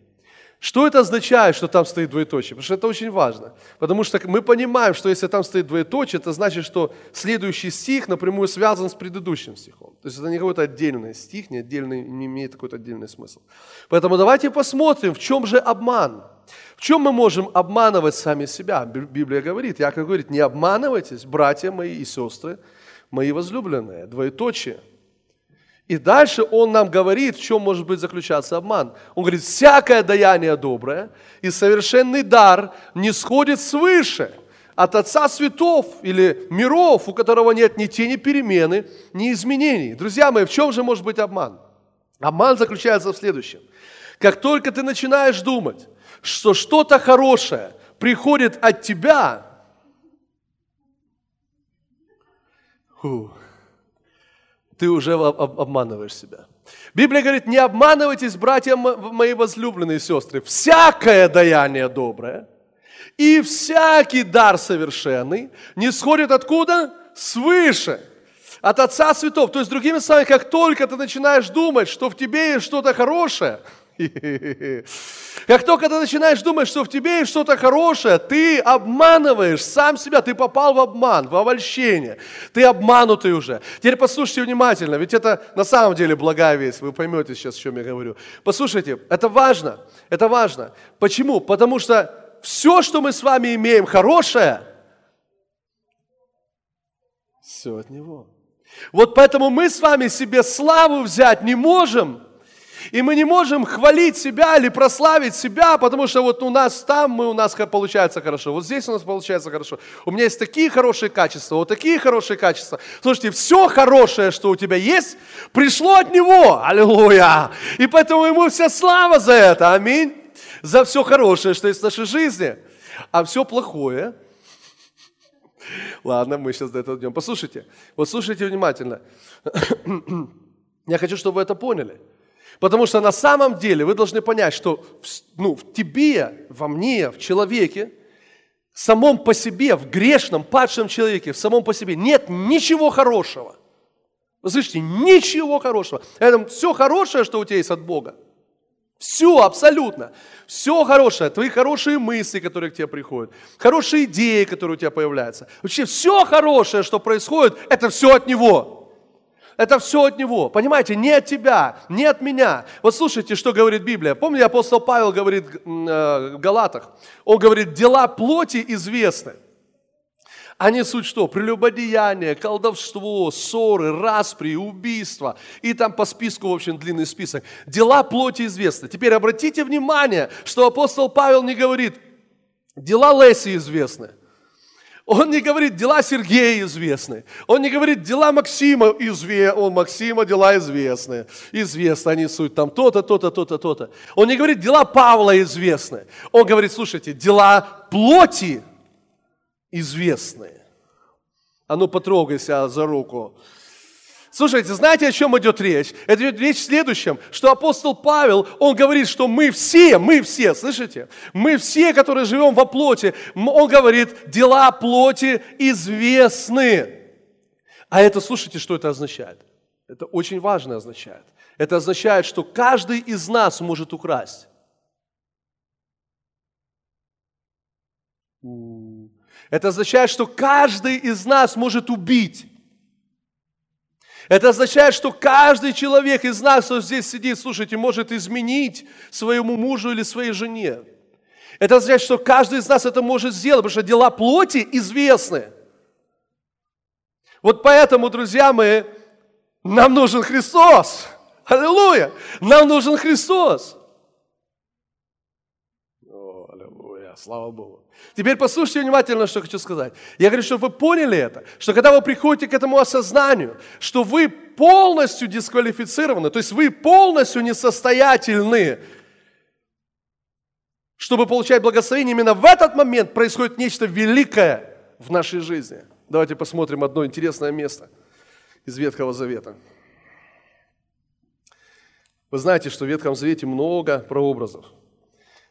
Что это означает, что там стоит двоеточие? Потому что это очень важно. Потому что мы понимаем, что если там стоит двоеточие, это значит, что следующий стих напрямую связан с предыдущим стихом. То есть это не какой-то отдельный стих, не, отдельный, не имеет какой-то отдельный смысл. Поэтому давайте посмотрим, в чем же обман. В чем мы можем обманывать сами себя? Библия говорит, Яков говорит, не обманывайтесь, братья мои и сестры, мои возлюбленные, двоеточие. И дальше он нам говорит, в чем может быть заключаться обман. Он говорит, всякое даяние доброе и совершенный дар не сходит свыше от Отца Светов или миров, у которого нет ни тени перемены, ни изменений. Друзья мои, в чем же может быть обман? Обман заключается в следующем. Как только ты начинаешь думать, что что-то хорошее приходит от тебя, Фу. Ты уже обманываешь себя. Библия говорит, не обманывайтесь, братья мои возлюбленные сестры, всякое даяние доброе и всякий дар совершенный не сходит откуда? Свыше, от Отца Святов. То есть, другими словами, как только ты начинаешь думать, что в тебе есть что-то хорошее – как только ты начинаешь думать, что в тебе есть что-то хорошее, ты обманываешь сам себя, ты попал в обман, в обольщение, ты обманутый уже. Теперь послушайте внимательно, ведь это на самом деле благая весть, вы поймете сейчас, о чем я говорю. Послушайте, это важно, это важно. Почему? Потому что все, что мы с вами имеем хорошее, все от Него. Вот поэтому мы с вами себе славу взять не можем – И мы не можем хвалить себя или прославить себя, потому что вот у нас там мы, у нас получается хорошо, вот здесь у нас получается хорошо. У меня есть такие хорошие качества, вот такие хорошие качества. Слушайте, все хорошее, что у тебя есть, пришло от Него. Аллилуйя. И поэтому Ему вся слава за это. Аминь. За все хорошее, что есть в нашей жизни. А все плохое, Ладно, мы сейчас до этого идем. Послушайте, вот слушайте внимательно. Я хочу, чтобы вы это поняли. Потому что на самом деле вы должны понять, что ну, в тебе, во мне, в человеке, самом по себе, в грешном, падшем человеке, в самом по себе нет ничего хорошего. Вы слышите, ничего хорошего. Это все хорошее, что у тебя есть от Бога. Все, абсолютно. Все хорошее, твои хорошие мысли, которые к тебе приходят, хорошие идеи, которые у тебя появляются. Вообще все хорошее, что происходит, это все от Него. Это все от Него. Понимаете, не от тебя, не от меня. Вот слушайте, что говорит Библия. Помните, апостол Павел говорит э, в Галатах? Он говорит, дела плоти известны. Они суть что? Прелюбодеяние, колдовство, ссоры, распри, убийства. И там по списку, в общем, длинный список. Дела плоти известны. Теперь обратите внимание, что апостол Павел не говорит, дела Леси известны. Он не говорит, дела Сергея известны. Он не говорит, дела Максима известны. Он Максима дела известны. Известны они суть там то-то, то-то, то-то, то-то. Он не говорит, дела Павла известны. Он говорит, слушайте, дела плоти известны. А ну потрогайся за руку. Слушайте, знаете, о чем идет речь? Это идет речь в следующем, что апостол Павел, он говорит, что мы все, мы все, слышите? Мы все, которые живем во плоти, он говорит, дела плоти известны. А это, слушайте, что это означает? Это очень важно означает. Это означает, что каждый из нас может украсть. Это означает, что каждый из нас может убить. Это означает, что каждый человек из нас, кто здесь сидит, слушайте, может изменить своему мужу или своей жене. Это означает, что каждый из нас это может сделать, потому что дела плоти известны. Вот поэтому, друзья мои, нам нужен Христос. Аллилуйя! Нам нужен Христос. О, слава Богу. Теперь послушайте внимательно, что хочу сказать. Я говорю, чтобы вы поняли это, что когда вы приходите к этому осознанию, что вы полностью дисквалифицированы, то есть вы полностью несостоятельны, чтобы получать благословение, именно в этот момент происходит нечто великое в нашей жизни. Давайте посмотрим одно интересное место из Ветхого Завета. Вы знаете, что в Ветхом Завете много прообразов.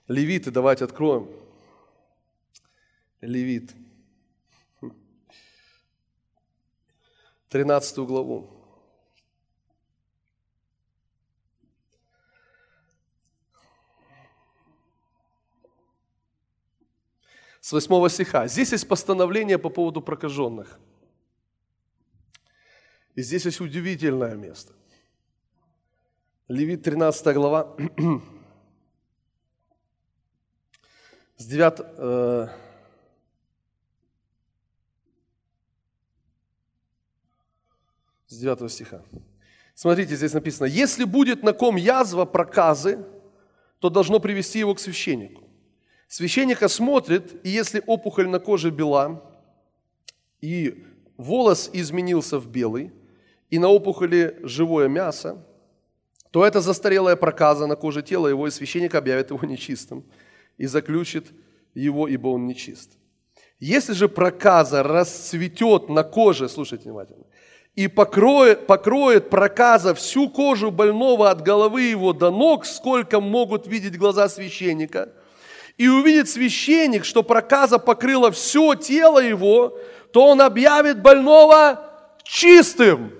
Левиты, давайте откроем. Левит. 13 главу. С 8 стиха. Здесь есть постановление по поводу прокаженных. И здесь есть удивительное место. Левит 13 глава. С 9, с 9 стиха. Смотрите, здесь написано, если будет на ком язва проказы, то должно привести его к священнику. Священник осмотрит, и если опухоль на коже бела, и волос изменился в белый, и на опухоли живое мясо, то это застарелая проказа на коже тела его, и священник объявит его нечистым и заключит его, ибо он нечист. Если же проказа расцветет на коже, слушайте внимательно, и покроет, покроет проказа всю кожу больного от головы его до ног, сколько могут видеть глаза священника. И увидит священник, что проказа покрыла все тело его, то он объявит больного чистым.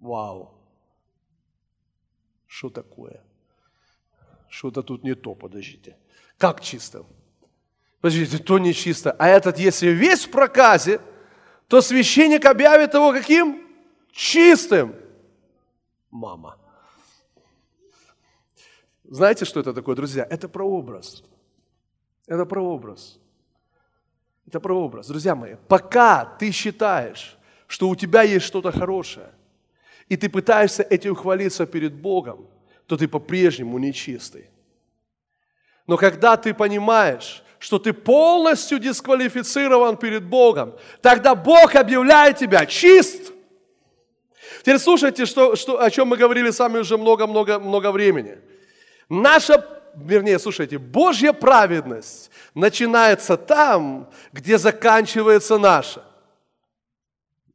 Вау! Что такое? Что-то тут не то, подождите. Как чистым? Подождите, то не чисто. А этот, если весь в проказе, то священник объявит его каким? Чистым. Мама. Знаете, что это такое, друзья? Это прообраз. Это прообраз. Это прообраз. Друзья мои, пока ты считаешь, что у тебя есть что-то хорошее, и ты пытаешься этим хвалиться перед Богом, то ты по-прежнему нечистый. Но когда ты понимаешь, что ты полностью дисквалифицирован перед Богом, тогда Бог объявляет тебя чист. Теперь слушайте, что, что, о чем мы говорили с вами уже много-много-много времени. Наша, вернее, слушайте, Божья праведность начинается там, где заканчивается наша.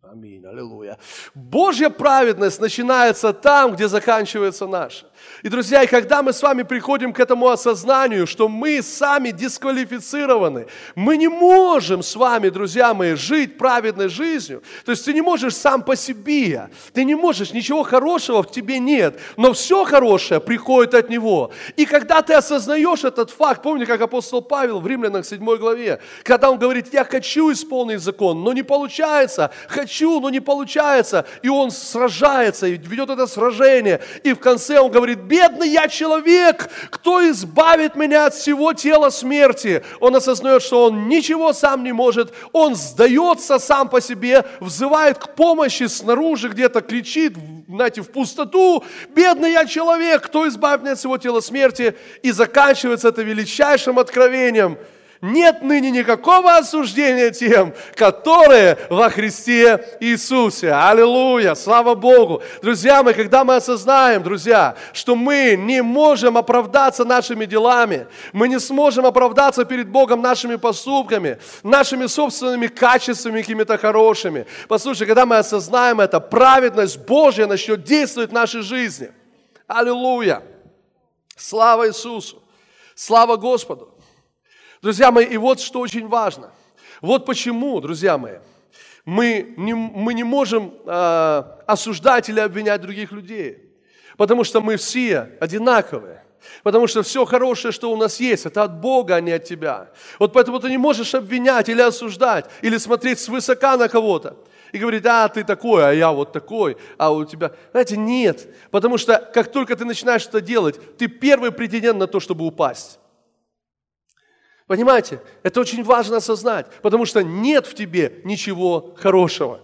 Аминь, аллилуйя. Божья праведность начинается там, где заканчивается наша. И, друзья, и когда мы с вами приходим к этому осознанию, что мы сами дисквалифицированы, мы не можем с вами, друзья мои, жить праведной жизнью. То есть ты не можешь сам по себе, ты не можешь, ничего хорошего в тебе нет, но все хорошее приходит от Него. И когда ты осознаешь этот факт, помните, как апостол Павел в Римлянах 7 главе, когда он говорит, я хочу исполнить закон, но не получается, хочу, но не получается, и он сражается, и ведет это сражение, и в конце он говорит, бедный я человек, кто избавит меня от всего тела смерти? Он осознает, что он ничего сам не может, он сдается сам по себе, взывает к помощи снаружи, где-то кричит, знаете, в пустоту, бедный я человек, кто избавит меня от всего тела смерти? И заканчивается это величайшим откровением – нет ныне никакого осуждения тем, которые во Христе Иисусе. Аллилуйя, слава Богу. Друзья мои, когда мы осознаем, друзья, что мы не можем оправдаться нашими делами, мы не сможем оправдаться перед Богом нашими поступками, нашими собственными качествами какими-то хорошими. Послушайте, когда мы осознаем это, праведность Божья начнет действовать в нашей жизни. Аллилуйя. Слава Иисусу. Слава Господу. Друзья мои, и вот что очень важно. Вот почему, друзья мои, мы не, мы не можем э, осуждать или обвинять других людей. Потому что мы все одинаковые. Потому что все хорошее, что у нас есть, это от Бога, а не от тебя. Вот поэтому ты не можешь обвинять или осуждать, или смотреть свысока на кого-то и говорить, а ты такой, а я вот такой, а у тебя... Знаете, нет. Потому что как только ты начинаешь это делать, ты первый претендент на то, чтобы упасть. Понимаете? Это очень важно осознать, потому что нет в тебе ничего хорошего.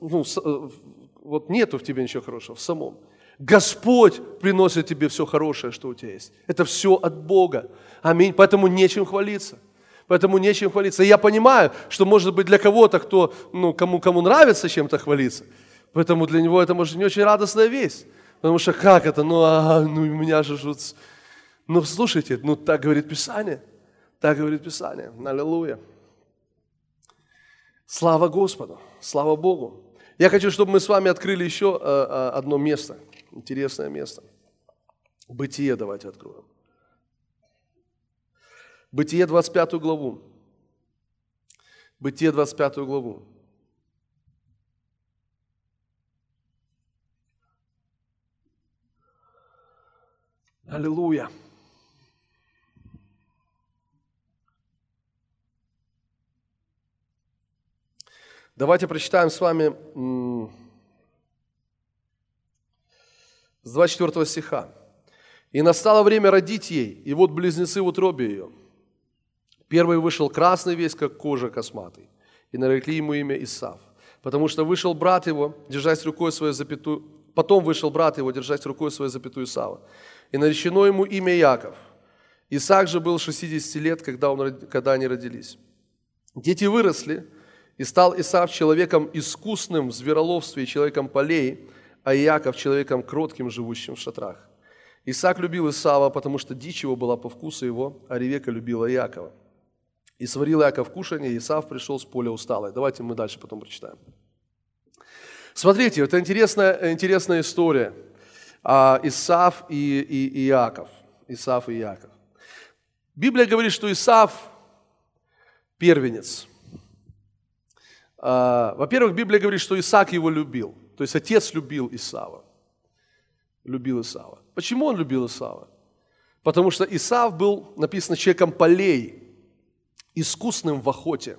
Ну, э, вот нету в тебе ничего хорошего в самом. Господь приносит тебе все хорошее, что у тебя есть. Это все от Бога. Аминь. Поэтому нечем хвалиться. Поэтому нечем хвалиться. И я понимаю, что может быть для кого-то, кто, ну, кому, кому нравится чем-то хвалиться, поэтому для него это может не очень радостная весть. Потому что как это? Ну, а, ну у меня же... Ну, слушайте, ну так говорит Писание. Так говорит Писание. Аллилуйя. Слава Господу, слава Богу. Я хочу, чтобы мы с вами открыли еще э, э, одно место, интересное место. Бытие давайте откроем. Бытие 25 главу. Бытие 25 главу. Аллилуйя. Давайте прочитаем с вами с 24 стиха. «И настало время родить ей, и вот близнецы в утробе ее. Первый вышел красный весь, как кожа косматый, и нарекли ему имя Исав, потому что вышел брат его, держась рукой своей запятую, потом вышел брат его, держась рукой своей запятую Исава, и наречено ему имя Яков. Исаак же был 60 лет, когда, он, когда они родились. Дети выросли, и стал Исав человеком искусным в звероловстве и человеком полей, а Иаков человеком кротким, живущим в шатрах. Исаак любил Исава, потому что дичь его была по вкусу его, а Ревека любила Иакова. И сварил Иаков кушание, и Исав пришел с поля усталый. Давайте мы дальше потом прочитаем. Смотрите, это интересная, интересная история. А, Исав и, и, и Иаков. Исав и Иаков. Библия говорит, что Исав первенец – во-первых, Библия говорит, что Исаак его любил. То есть отец любил Исава. Любил Исава. Почему он любил Исава? Потому что Исав был, написано, человеком полей, искусным в охоте.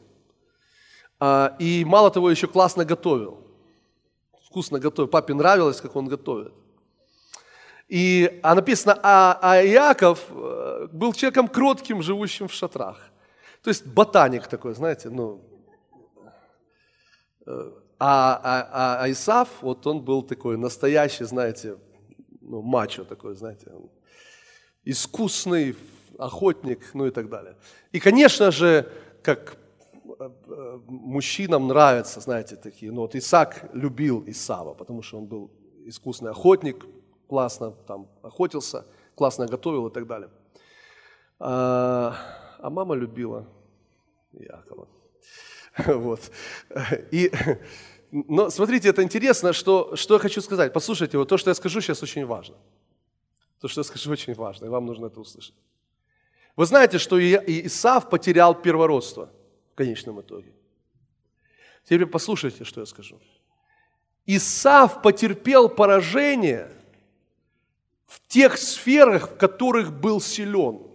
А, и мало того, еще классно готовил. Вкусно готовил. Папе нравилось, как он готовит. И, а написано, а, а Иаков э, был человеком кротким, живущим в шатрах. То есть ботаник такой, знаете, ну, А, а, а Исав, вот он был такой настоящий, знаете, ну, мачо такой, знаете, искусный охотник, ну и так далее. И, конечно же, как э, мужчинам нравятся, знаете, такие, ну вот Исаак любил Исава, потому что он был искусный охотник, классно там охотился, классно готовил и так далее. А, а мама любила Якова. Вот. И, но смотрите, это интересно, что, что я хочу сказать. Послушайте, вот то, что я скажу сейчас, очень важно. То, что я скажу, очень важно, и вам нужно это услышать. Вы знаете, что Исав потерял первородство в конечном итоге. Теперь послушайте, что я скажу. Исав потерпел поражение в тех сферах, в которых был силен.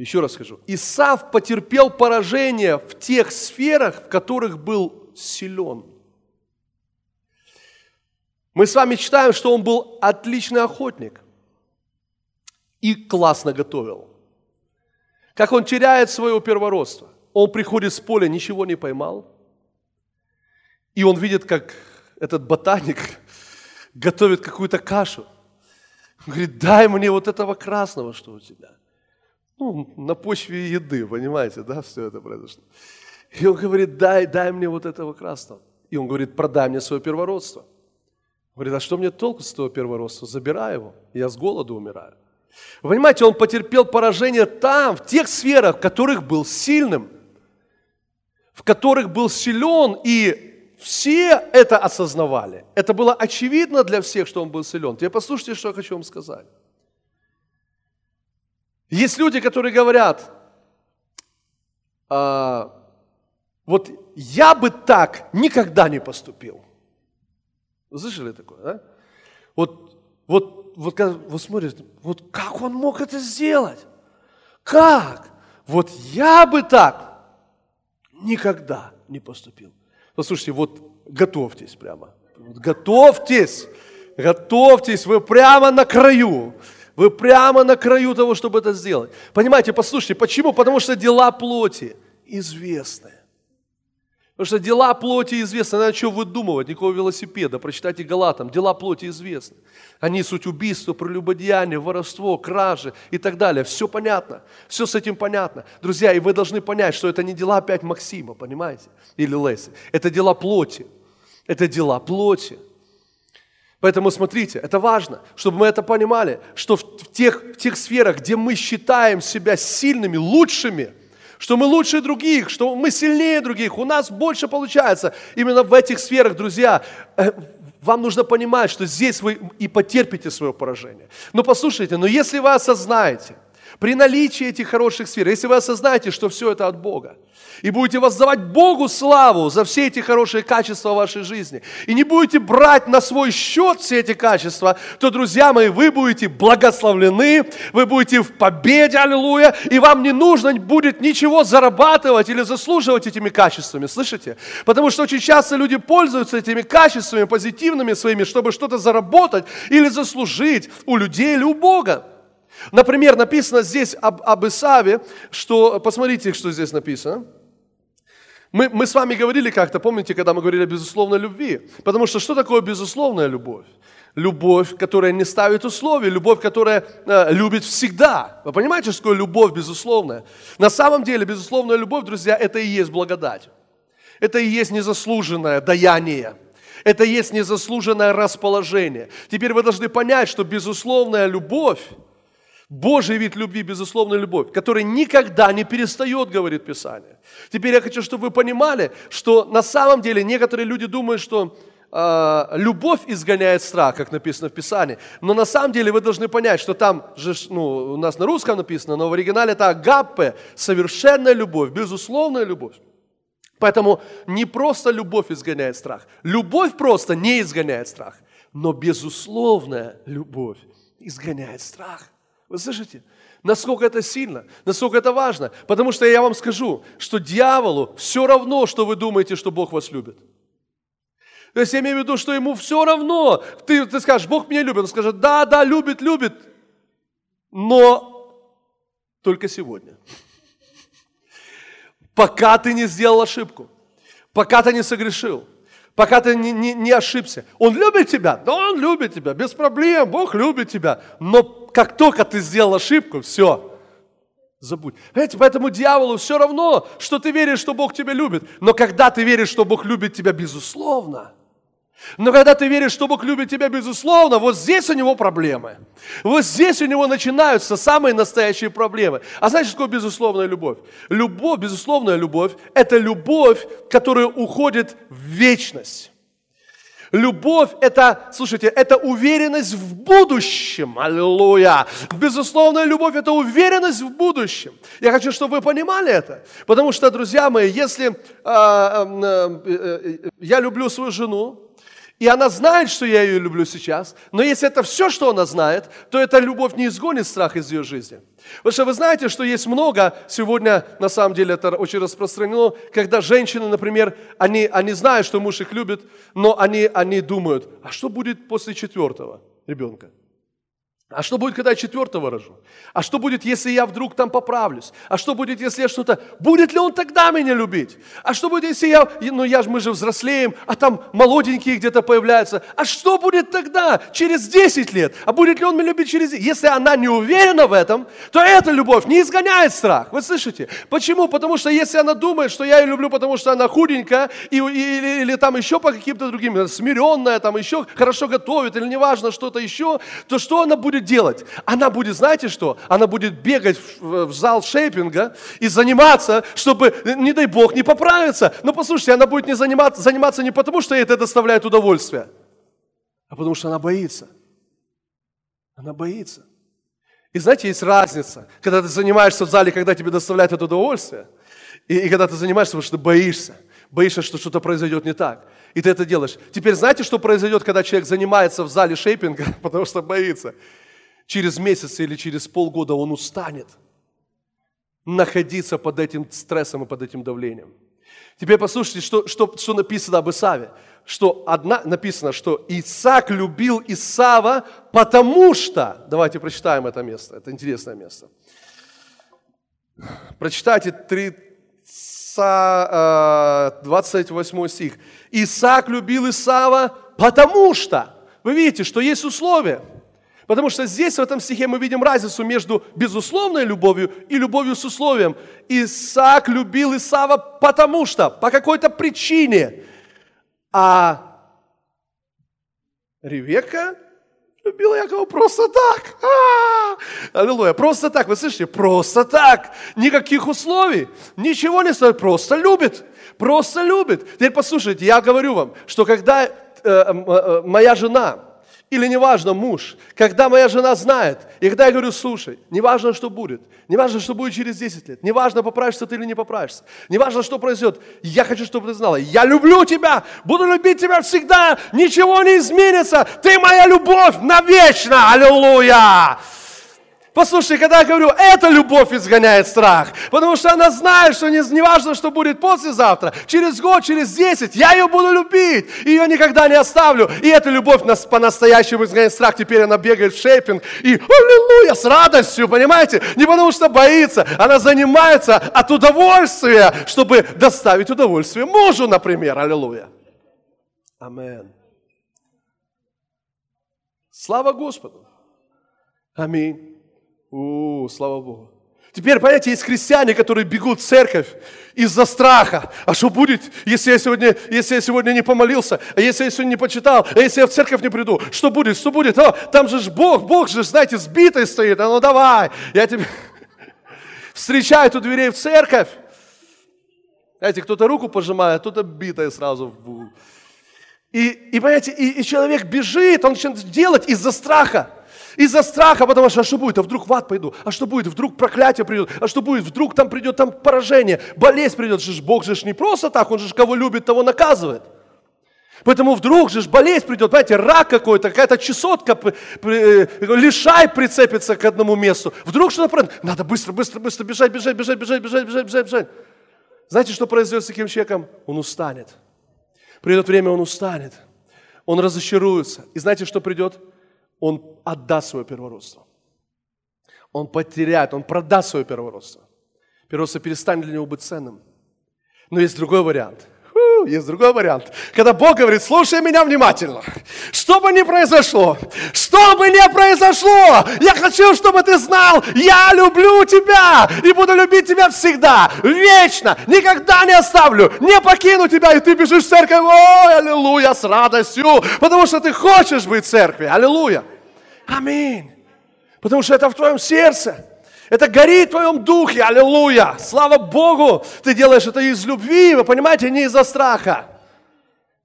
Еще раз скажу. Исав потерпел поражение в тех сферах, в которых был силен. Мы с вами читаем, что он был отличный охотник и классно готовил. Как он теряет свое первородство. Он приходит с поля, ничего не поймал. И он видит, как этот ботаник готовит какую-то кашу. Он говорит, дай мне вот этого красного, что у тебя ну, на почве еды, понимаете, да, все это произошло. И он говорит, дай, дай мне вот этого красного. И он говорит, продай мне свое первородство. Он говорит, а что мне толку с того первородства? Забирай его, я с голоду умираю. Вы понимаете, он потерпел поражение там, в тех сферах, в которых был сильным, в которых был силен, и все это осознавали. Это было очевидно для всех, что он был силен. Теперь послушайте, что я хочу вам сказать. Есть люди, которые говорят, а, вот я бы так никогда не поступил. Вы слышали такое, да? Вот, вот, вот, когда, вот смотрите, вот как он мог это сделать? Как? Вот я бы так никогда не поступил. Послушайте, вот готовьтесь прямо. Готовьтесь, готовьтесь, вы прямо на краю. Вы прямо на краю того, чтобы это сделать. Понимаете, послушайте, почему? Потому что дела плоти известны. Потому что дела плоти известны. Надо что выдумывать, никакого велосипеда. Прочитайте Галатам. Дела плоти известны. Они суть убийства, прелюбодеяние, воровство, кражи и так далее. Все понятно. Все с этим понятно. Друзья, и вы должны понять, что это не дела опять Максима, понимаете? Или Леси. Это дела плоти. Это дела плоти. Поэтому смотрите, это важно, чтобы мы это понимали, что в тех, в тех сферах, где мы считаем себя сильными, лучшими, что мы лучше других, что мы сильнее других, у нас больше получается. Именно в этих сферах, друзья, э, вам нужно понимать, что здесь вы и потерпите свое поражение. Но послушайте, но если вы осознаете, при наличии этих хороших сфер, если вы осознаете, что все это от Бога, и будете воздавать Богу славу за все эти хорошие качества в вашей жизни, и не будете брать на свой счет все эти качества, то, друзья мои, вы будете благословлены, вы будете в победе, аллилуйя, и вам не нужно будет ничего зарабатывать или заслуживать этими качествами, слышите? Потому что очень часто люди пользуются этими качествами позитивными своими, чтобы что-то заработать или заслужить у людей или у Бога. Например, написано здесь об, об Исаве, что, посмотрите, что здесь написано. Мы, мы с вами говорили как-то, помните, когда мы говорили о безусловной любви? Потому что что такое безусловная любовь? Любовь, которая не ставит условий, любовь, которая э, любит всегда. Вы понимаете, что такое любовь безусловная? На самом деле, безусловная любовь, друзья, это и есть благодать. Это и есть незаслуженное даяние. Это и есть незаслуженное расположение. Теперь вы должны понять, что безусловная любовь, Божий вид любви, безусловная любовь, который никогда не перестает, говорит Писание. Теперь я хочу, чтобы вы понимали, что на самом деле некоторые люди думают, что э, любовь изгоняет страх, как написано в Писании. Но на самом деле вы должны понять, что там же, ну, у нас на русском написано, но в оригинале это агаппе, совершенная любовь, безусловная любовь. Поэтому не просто любовь изгоняет страх. Любовь просто не изгоняет страх. Но безусловная любовь изгоняет страх. Вы слышите? Насколько это сильно, насколько это важно. Потому что я вам скажу, что дьяволу все равно, что вы думаете, что Бог вас любит. То есть я имею в виду, что ему все равно. Ты, ты скажешь, Бог меня любит. Он скажет, да, да, любит, любит. Но только сегодня. Пока ты не сделал ошибку. пока ты не согрешил, пока ты не, не, не ошибся. Он любит тебя? Да он любит тебя, без проблем, Бог любит тебя. Но как только ты сделал ошибку, все, забудь. Понимаете, поэтому дьяволу все равно, что ты веришь, что Бог тебя любит. Но когда ты веришь, что Бог любит тебя, безусловно – но когда ты веришь, что Бог любит тебя безусловно, вот здесь у него проблемы. Вот здесь у него начинаются самые настоящие проблемы. А знаешь, что такое безусловная любовь? Любовь, безусловная любовь, это любовь, которая уходит в вечность. Любовь – это, слушайте, это уверенность в будущем. Аллилуйя. Безусловная любовь – это уверенность в будущем. Я хочу, чтобы вы понимали это. Потому что, друзья мои, если э, э, э, я люблю свою жену, и она знает, что я ее люблю сейчас. Но если это все, что она знает, то эта любовь не изгонит страх из ее жизни. Потому что вы знаете, что есть много, сегодня на самом деле это очень распространено, когда женщины, например, они, они знают, что муж их любит, но они, они думают, а что будет после четвертого ребенка? А что будет, когда я четвертого рожу? А что будет, если я вдруг там поправлюсь? А что будет, если я что-то... Будет ли он тогда меня любить? А что будет, если я... Ну, я, мы же взрослеем, а там молоденькие где-то появляются. А что будет тогда, через 10 лет? А будет ли он меня любить через... Если она не уверена в этом, то эта любовь не изгоняет страх. Вы слышите? Почему? Потому что если она думает, что я ее люблю, потому что она худенькая, и, или, или там еще по каким-то другим, смиренная, там еще хорошо готовит, или неважно, что-то еще, то что она будет будет делать? Она будет, знаете что? Она будет бегать в, зал шейпинга и заниматься, чтобы, не дай бог, не поправиться. Но послушайте, она будет не заниматься, заниматься не потому, что ей это доставляет удовольствие, а потому что она боится. Она боится. И знаете, есть разница, когда ты занимаешься в зале, когда тебе доставляет это удовольствие, и, и когда ты занимаешься, потому что ты боишься. Боишься, что что-то произойдет не так. И ты это делаешь. Теперь знаете, что произойдет, когда человек занимается в зале шейпинга, потому что боится? Через месяц или через полгода он устанет находиться под этим стрессом и под этим давлением. Теперь послушайте, что, что, что написано об Исаве. Что одна, написано, что Исаак любил Исава, потому что... Давайте прочитаем это место, это интересное место. Прочитайте 28 э, стих. Исаак любил Исава, потому что... Вы видите, что есть условия – Потому что здесь, в этом стихе, мы видим разницу между безусловной любовью и любовью с условием. Исаак любил Исава потому что, по какой-то причине. А Ревека любила Якова просто так. А-а-а! Аллилуйя. Просто так, вы слышите? Просто так. Никаких условий. Ничего не стоит. Просто любит. Просто любит. Теперь послушайте, я говорю вам, что когда э, э, э, моя жена, или неважно, муж, когда моя жена знает, и когда я говорю, слушай, неважно, что будет, неважно, что будет через 10 лет, неважно, поправишься ты или не поправишься, неважно, что произойдет, я хочу, чтобы ты знала, я люблю тебя, буду любить тебя всегда, ничего не изменится, ты моя любовь навечно, аллилуйя! Послушай, когда я говорю, эта любовь изгоняет страх, потому что она знает, что не, не важно, что будет послезавтра, через год, через десять, я ее буду любить, ее никогда не оставлю. И эта любовь нас по-настоящему изгоняет страх, теперь она бегает в шейпинг, и аллилуйя, с радостью, понимаете? Не потому что боится, она занимается от удовольствия, чтобы доставить удовольствие мужу, например, аллилуйя. Амин. Слава Господу. Аминь. У, слава Богу. Теперь, понимаете, есть христиане, которые бегут в церковь из-за страха. А что будет, если я, сегодня, если я сегодня не помолился, а если я сегодня не почитал, а если я в церковь не приду? Что будет, что будет? О, там же ж Бог, Бог же, знаете, сбитый стоит. А ну давай, я тебе встречаю у дверей в церковь. Знаете, кто-то руку пожимает, а кто-то битая сразу. И, и понимаете, и, и человек бежит, он начинает делать из-за страха. Из-за страха, потому что, а что будет, а вдруг в ад пойду, а что будет, вдруг проклятие придет, а что будет, вдруг там придет там поражение, болезнь придет, же Бог же не просто так, Он же кого любит, того наказывает. Поэтому вдруг же болезнь придет, знаете, рак какой-то, какая-то чесотка, э, лишай прицепится к одному месту. Вдруг что-то произойдет. Надо быстро, быстро, быстро бежать, бежать, бежать, бежать, бежать, бежать, бежать, бежать. Знаете, что произойдет с таким человеком? Он устанет. Придет время, он устанет. Он разочаруется. И знаете, что придет? Он отдаст свое первородство. Он потеряет, он продаст свое первородство. Первородство перестанет для него быть ценным. Но есть другой вариант. есть другой вариант. Когда Бог говорит, слушай меня внимательно. Что бы ни произошло, что бы ни произошло, я хочу, чтобы ты знал, я люблю тебя и буду любить тебя всегда, вечно, никогда не оставлю, не покину тебя, и ты бежишь в церковь, ой, аллилуйя, с радостью, потому что ты хочешь быть в церкви, аллилуйя. Аминь. Потому что это в твоем сердце. Это горит в твоем духе, аллилуйя. Слава Богу, ты делаешь это из любви, вы понимаете, не из-за страха.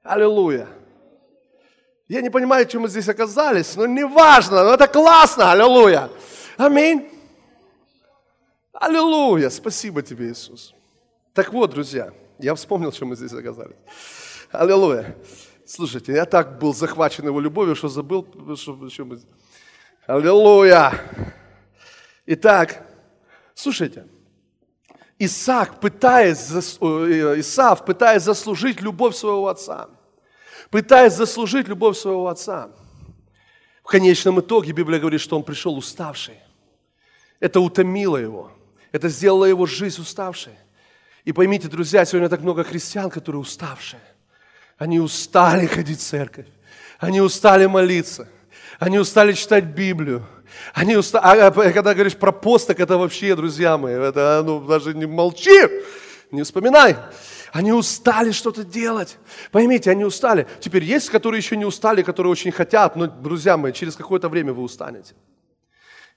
Аллилуйя. Я не понимаю, чем мы здесь оказались, но не важно, но это классно, аллилуйя. Аминь. Аллилуйя, спасибо тебе, Иисус. Так вот, друзья, я вспомнил, чем мы здесь оказались. Аллилуйя. Слушайте, я так был захвачен его любовью, что забыл, что, что мы... Аллилуйя. Итак, слушайте, Исаак, пытаясь, э, Исаав, пытаясь заслужить любовь своего отца, пытаясь заслужить любовь своего отца, в конечном итоге Библия говорит, что он пришел уставший. Это утомило его. Это сделало его жизнь уставшей. И поймите, друзья, сегодня так много христиан, которые уставшие. Они устали ходить в церковь. Они устали молиться. Они устали читать Библию. Они устали, а, а когда говоришь про пост, это вообще, друзья мои, это ну, даже не молчи, не вспоминай. Они устали что-то делать. Поймите, они устали. Теперь есть, которые еще не устали, которые очень хотят, но, друзья мои, через какое-то время вы устанете.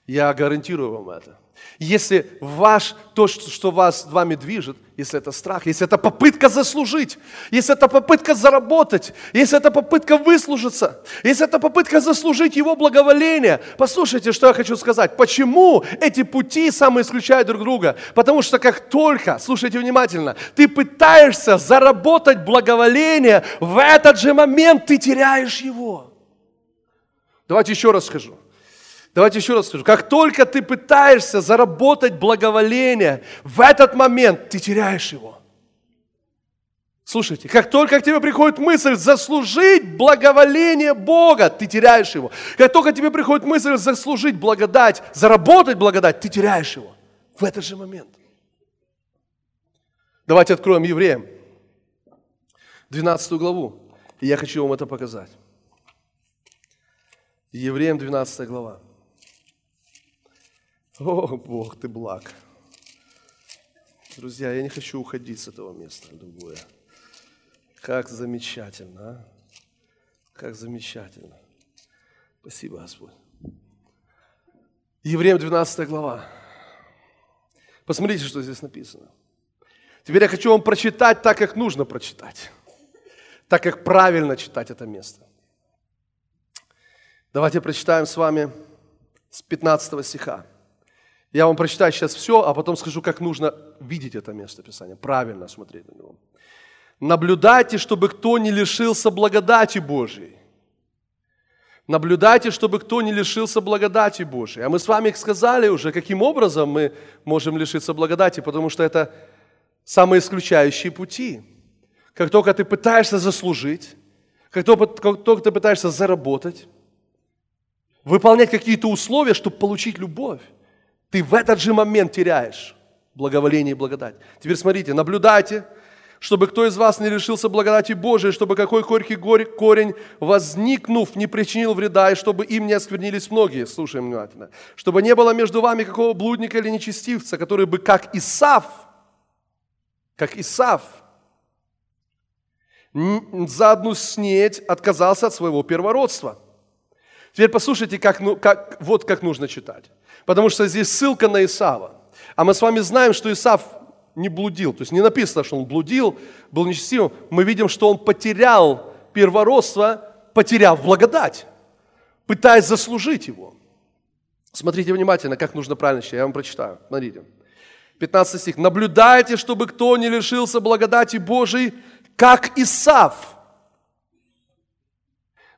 Я гарантирую вам это. Если ваш, то, что вас вами движет, если это страх, если это попытка заслужить, если это попытка заработать, если это попытка выслужиться, если это попытка заслужить Его благоволение, послушайте, что я хочу сказать. Почему эти пути самоисключают друг друга? Потому что как только, слушайте внимательно, ты пытаешься заработать благоволение, в этот же момент ты теряешь его. Давайте еще раз скажу. Давайте еще раз скажу. Как только ты пытаешься заработать благоволение, в этот момент ты теряешь его. Слушайте, как только к тебе приходит мысль заслужить благоволение Бога, ты теряешь его. Как только к тебе приходит мысль заслужить благодать, заработать благодать, ты теряешь его. В этот же момент. Давайте откроем Евреям, 12 главу. И я хочу вам это показать. Евреям 12 глава. О, Бог, ты благ. Друзья, я не хочу уходить с этого места другое. Как замечательно, а? Как замечательно. Спасибо, Господь. Евреям 12 глава. Посмотрите, что здесь написано. Теперь я хочу вам прочитать так, как нужно прочитать. Так, как правильно читать это место. Давайте прочитаем с вами с 15 стиха. Я вам прочитаю сейчас все, а потом скажу, как нужно видеть это место Писания, правильно смотреть на него. Наблюдайте, чтобы кто не лишился благодати Божьей. Наблюдайте, чтобы кто не лишился благодати Божьей. А мы с вами сказали уже, каким образом мы можем лишиться благодати, потому что это самые исключающие пути. Как только ты пытаешься заслужить, как только, как только ты пытаешься заработать, выполнять какие-то условия, чтобы получить любовь ты в этот же момент теряешь благоволение и благодать. Теперь смотрите, наблюдайте, чтобы кто из вас не лишился благодати Божией, чтобы какой горький корень, возникнув, не причинил вреда, и чтобы им не осквернились многие. Слушаем внимательно. Чтобы не было между вами какого блудника или нечестивца, который бы, как Исав, как Исав, за одну снеть отказался от своего первородства. Теперь послушайте, как, ну, как, вот как нужно читать. Потому что здесь ссылка на Исава. А мы с вами знаем, что Исав не блудил. То есть не написано, что он блудил, был нечестивым. Мы видим, что он потерял первородство, потеряв благодать, пытаясь заслужить его. Смотрите внимательно, как нужно правильно читать. Я вам прочитаю. Смотрите. 15 стих. «Наблюдайте, чтобы кто не лишился благодати Божией, как Исав,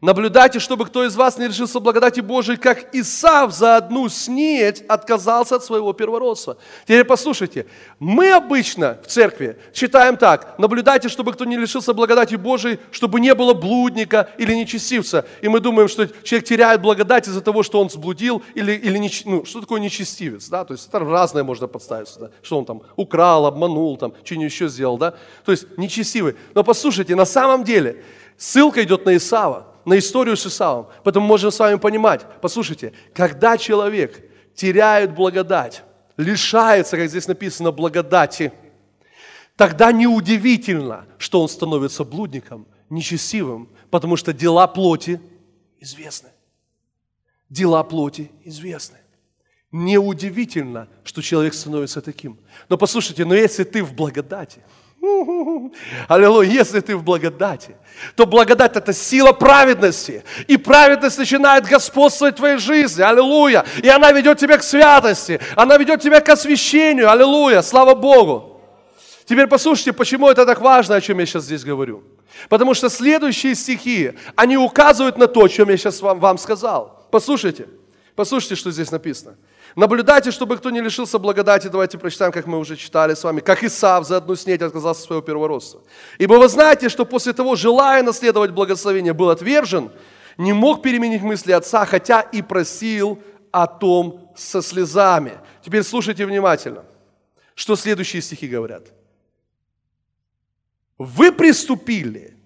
Наблюдайте, чтобы кто из вас не решился благодати Божией, как Исав за одну снеть отказался от своего первородства. Теперь послушайте, мы обычно в церкви читаем так, наблюдайте, чтобы кто не лишился благодати Божией, чтобы не было блудника или нечестивца. И мы думаем, что человек теряет благодать из-за того, что он сблудил или, или не, ну, что такое нечестивец, да, то есть это разное можно подставить сюда, что он там украл, обманул, там, что-нибудь еще сделал, да, то есть нечестивый. Но послушайте, на самом деле ссылка идет на Исава на историю с Исавом. Поэтому можем с вами понимать, послушайте, когда человек теряет благодать, лишается, как здесь написано, благодати, тогда неудивительно, что он становится блудником, нечестивым, потому что дела плоти известны. Дела плоти известны. Неудивительно, что человек становится таким. Но послушайте, но если ты в благодати – Аллилуйя, если ты в благодати, то благодать – это сила праведности. И праведность начинает господствовать в твоей жизни. Аллилуйя. И она ведет тебя к святости. Она ведет тебя к освящению. Аллилуйя. Слава Богу. Теперь послушайте, почему это так важно, о чем я сейчас здесь говорю. Потому что следующие стихи, они указывают на то, о чем я сейчас вам, вам сказал. Послушайте. Послушайте, что здесь написано. Наблюдайте, чтобы кто не лишился благодати. Давайте прочитаем, как мы уже читали с вами. Как Исав за одну снеть отказался от своего первородства. Ибо вы знаете, что после того, желая наследовать благословение, был отвержен, не мог переменить мысли отца, хотя и просил о том со слезами. Теперь слушайте внимательно, что следующие стихи говорят. Вы приступили,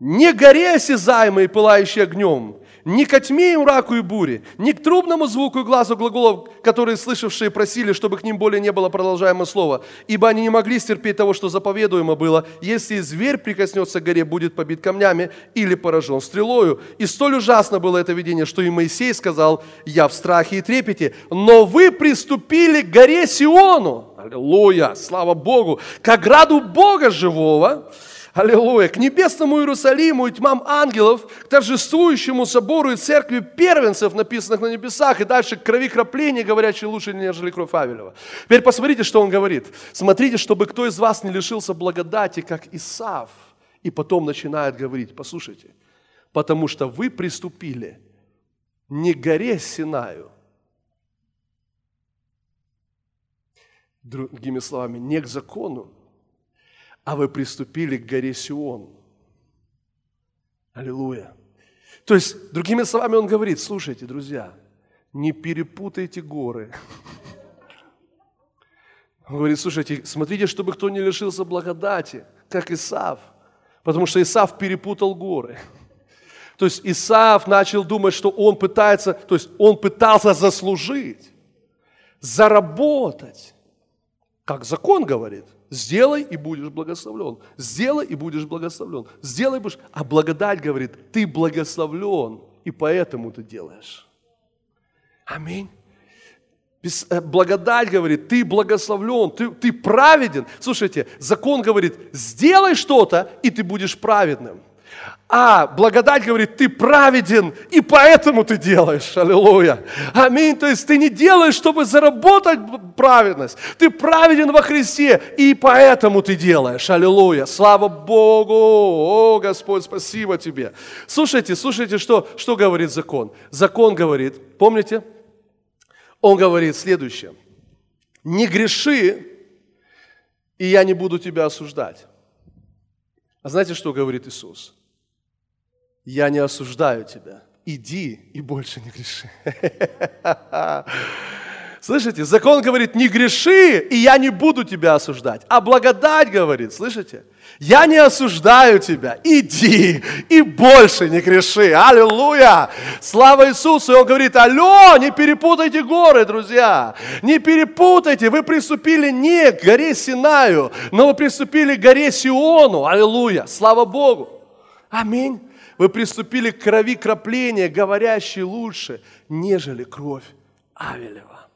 не горе осязаемые, пылающие огнем, ни к тьме мраку и буре, ни к трубному звуку и глазу глаголов, которые слышавшие просили, чтобы к ним более не было продолжаемого слова, ибо они не могли стерпеть того, что заповедуемо было, если зверь прикоснется к горе, будет побит камнями или поражен стрелою. И столь ужасно было это видение, что и Моисей сказал, я в страхе и трепете, но вы приступили к горе Сиону, аллилуйя, слава Богу, к ограду Бога живого, Аллилуйя! К небесному Иерусалиму и тьмам ангелов, к торжествующему собору и церкви первенцев, написанных на небесах, и дальше к крови крапления, говорящей лучше, нежели кровь Авелева. Теперь посмотрите, что он говорит. Смотрите, чтобы кто из вас не лишился благодати, как Исав. И потом начинает говорить, послушайте, потому что вы приступили не к горе Синаю, другими словами, не к закону, а вы приступили к горе Сион. Аллилуйя. То есть, другими словами, он говорит, слушайте, друзья, не перепутайте горы. Он говорит, слушайте, смотрите, чтобы кто не лишился благодати, как Исав. Потому что Исав перепутал горы. То есть Исаав начал думать, что он пытается, то есть он пытался заслужить, заработать, как закон говорит. Сделай и будешь благословлен. Сделай и будешь благословлен. Сделай и будешь. А благодать говорит, ты благословлен, и поэтому ты делаешь. Аминь. Э, благодать говорит, ты благословлен, ты, ты праведен. Слушайте, закон говорит, сделай что-то, и ты будешь праведным. А благодать говорит, ты праведен, и поэтому ты делаешь. Аллилуйя. Аминь. То есть ты не делаешь, чтобы заработать праведность. Ты праведен во Христе, и поэтому ты делаешь. Аллилуйя. Слава Богу. О, Господь, спасибо тебе. Слушайте, слушайте, что, что говорит закон. Закон говорит, помните? Он говорит следующее. Не греши, и я не буду тебя осуждать. А знаете, что говорит Иисус? Я не осуждаю тебя. Иди и больше не греши. Слышите, закон говорит, не греши, и я не буду тебя осуждать. А благодать говорит, слышите, я не осуждаю тебя, иди и больше не греши. Аллилуйя! Слава Иисусу! И он говорит, алло, не перепутайте горы, друзья. Не перепутайте, вы приступили не к горе Синаю, но вы приступили к горе Сиону. Аллилуйя! Слава Богу! Аминь. Вы приступили к крови кропления, говорящей лучше, нежели кровь Авелева.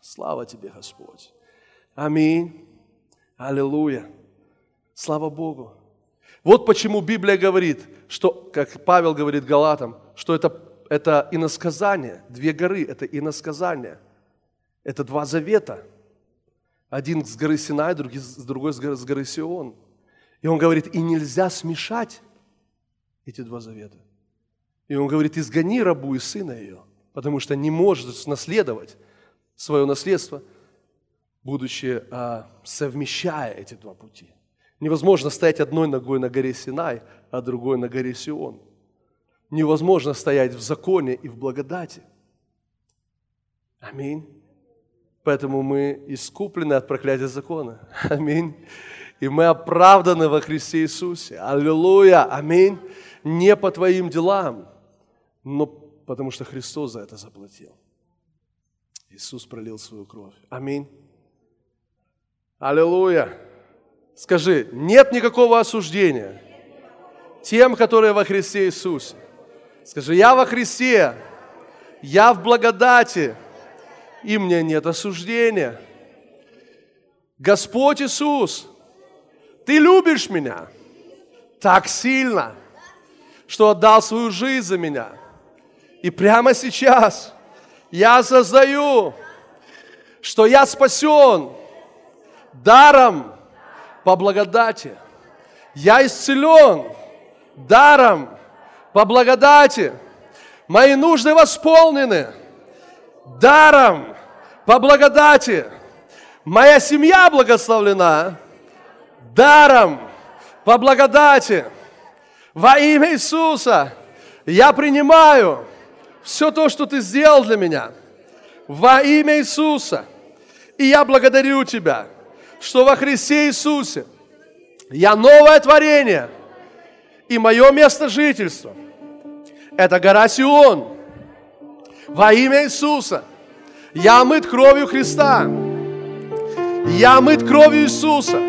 Слава тебе, Господь. Аминь. Аллилуйя. Слава Богу. Вот почему Библия говорит, что, как Павел говорит Галатам, что это, это иносказание. Две горы – это иносказание. Это два завета. Один с горы Синай, другой с горы, с горы Сион. И он говорит, и нельзя смешать эти два завета. И он говорит, изгони рабу и сына ее, потому что не может наследовать свое наследство, будучи а, совмещая эти два пути. Невозможно стоять одной ногой на горе Синай, а другой на горе Сион. Невозможно стоять в законе и в благодати. Аминь. Поэтому мы искуплены от проклятия закона. Аминь. И мы оправданы во Христе Иисусе. Аллилуйя. Аминь. Не по твоим делам, но потому что Христос за это заплатил. Иисус пролил свою кровь. Аминь. Аллилуйя. Скажи, нет никакого осуждения тем, которые во Христе Иисусе. Скажи, я во Христе, я в благодати, и мне нет осуждения. Господь Иисус, Ты любишь меня так сильно, что отдал свою жизнь за меня. И прямо сейчас я осознаю, что я спасен даром по благодати. Я исцелен даром по благодати. Мои нужды восполнены даром по благодати. Моя семья благословлена даром по благодати. Во имя Иисуса я принимаю все то, что Ты сделал для меня. Во имя Иисуса. И я благодарю Тебя, что во Христе Иисусе я новое творение, и мое место жительства – это гора Сион. Во имя Иисуса я омыт кровью Христа. Я омыт кровью Иисуса.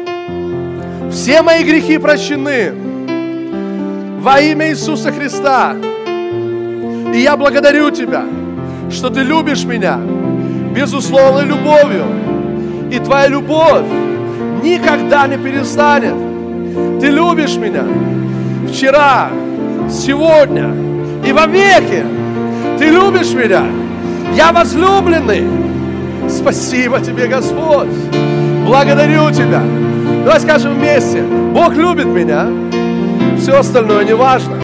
Все мои грехи прощены во имя Иисуса Христа. И я благодарю Тебя, что Ты любишь меня безусловной любовью. И Твоя любовь никогда не перестанет. Ты любишь меня вчера, сегодня и во веки. Ты любишь меня. Я возлюбленный. Спасибо Тебе, Господь. Благодарю Тебя. Давай скажем вместе. Бог любит меня. Все остальное не важно.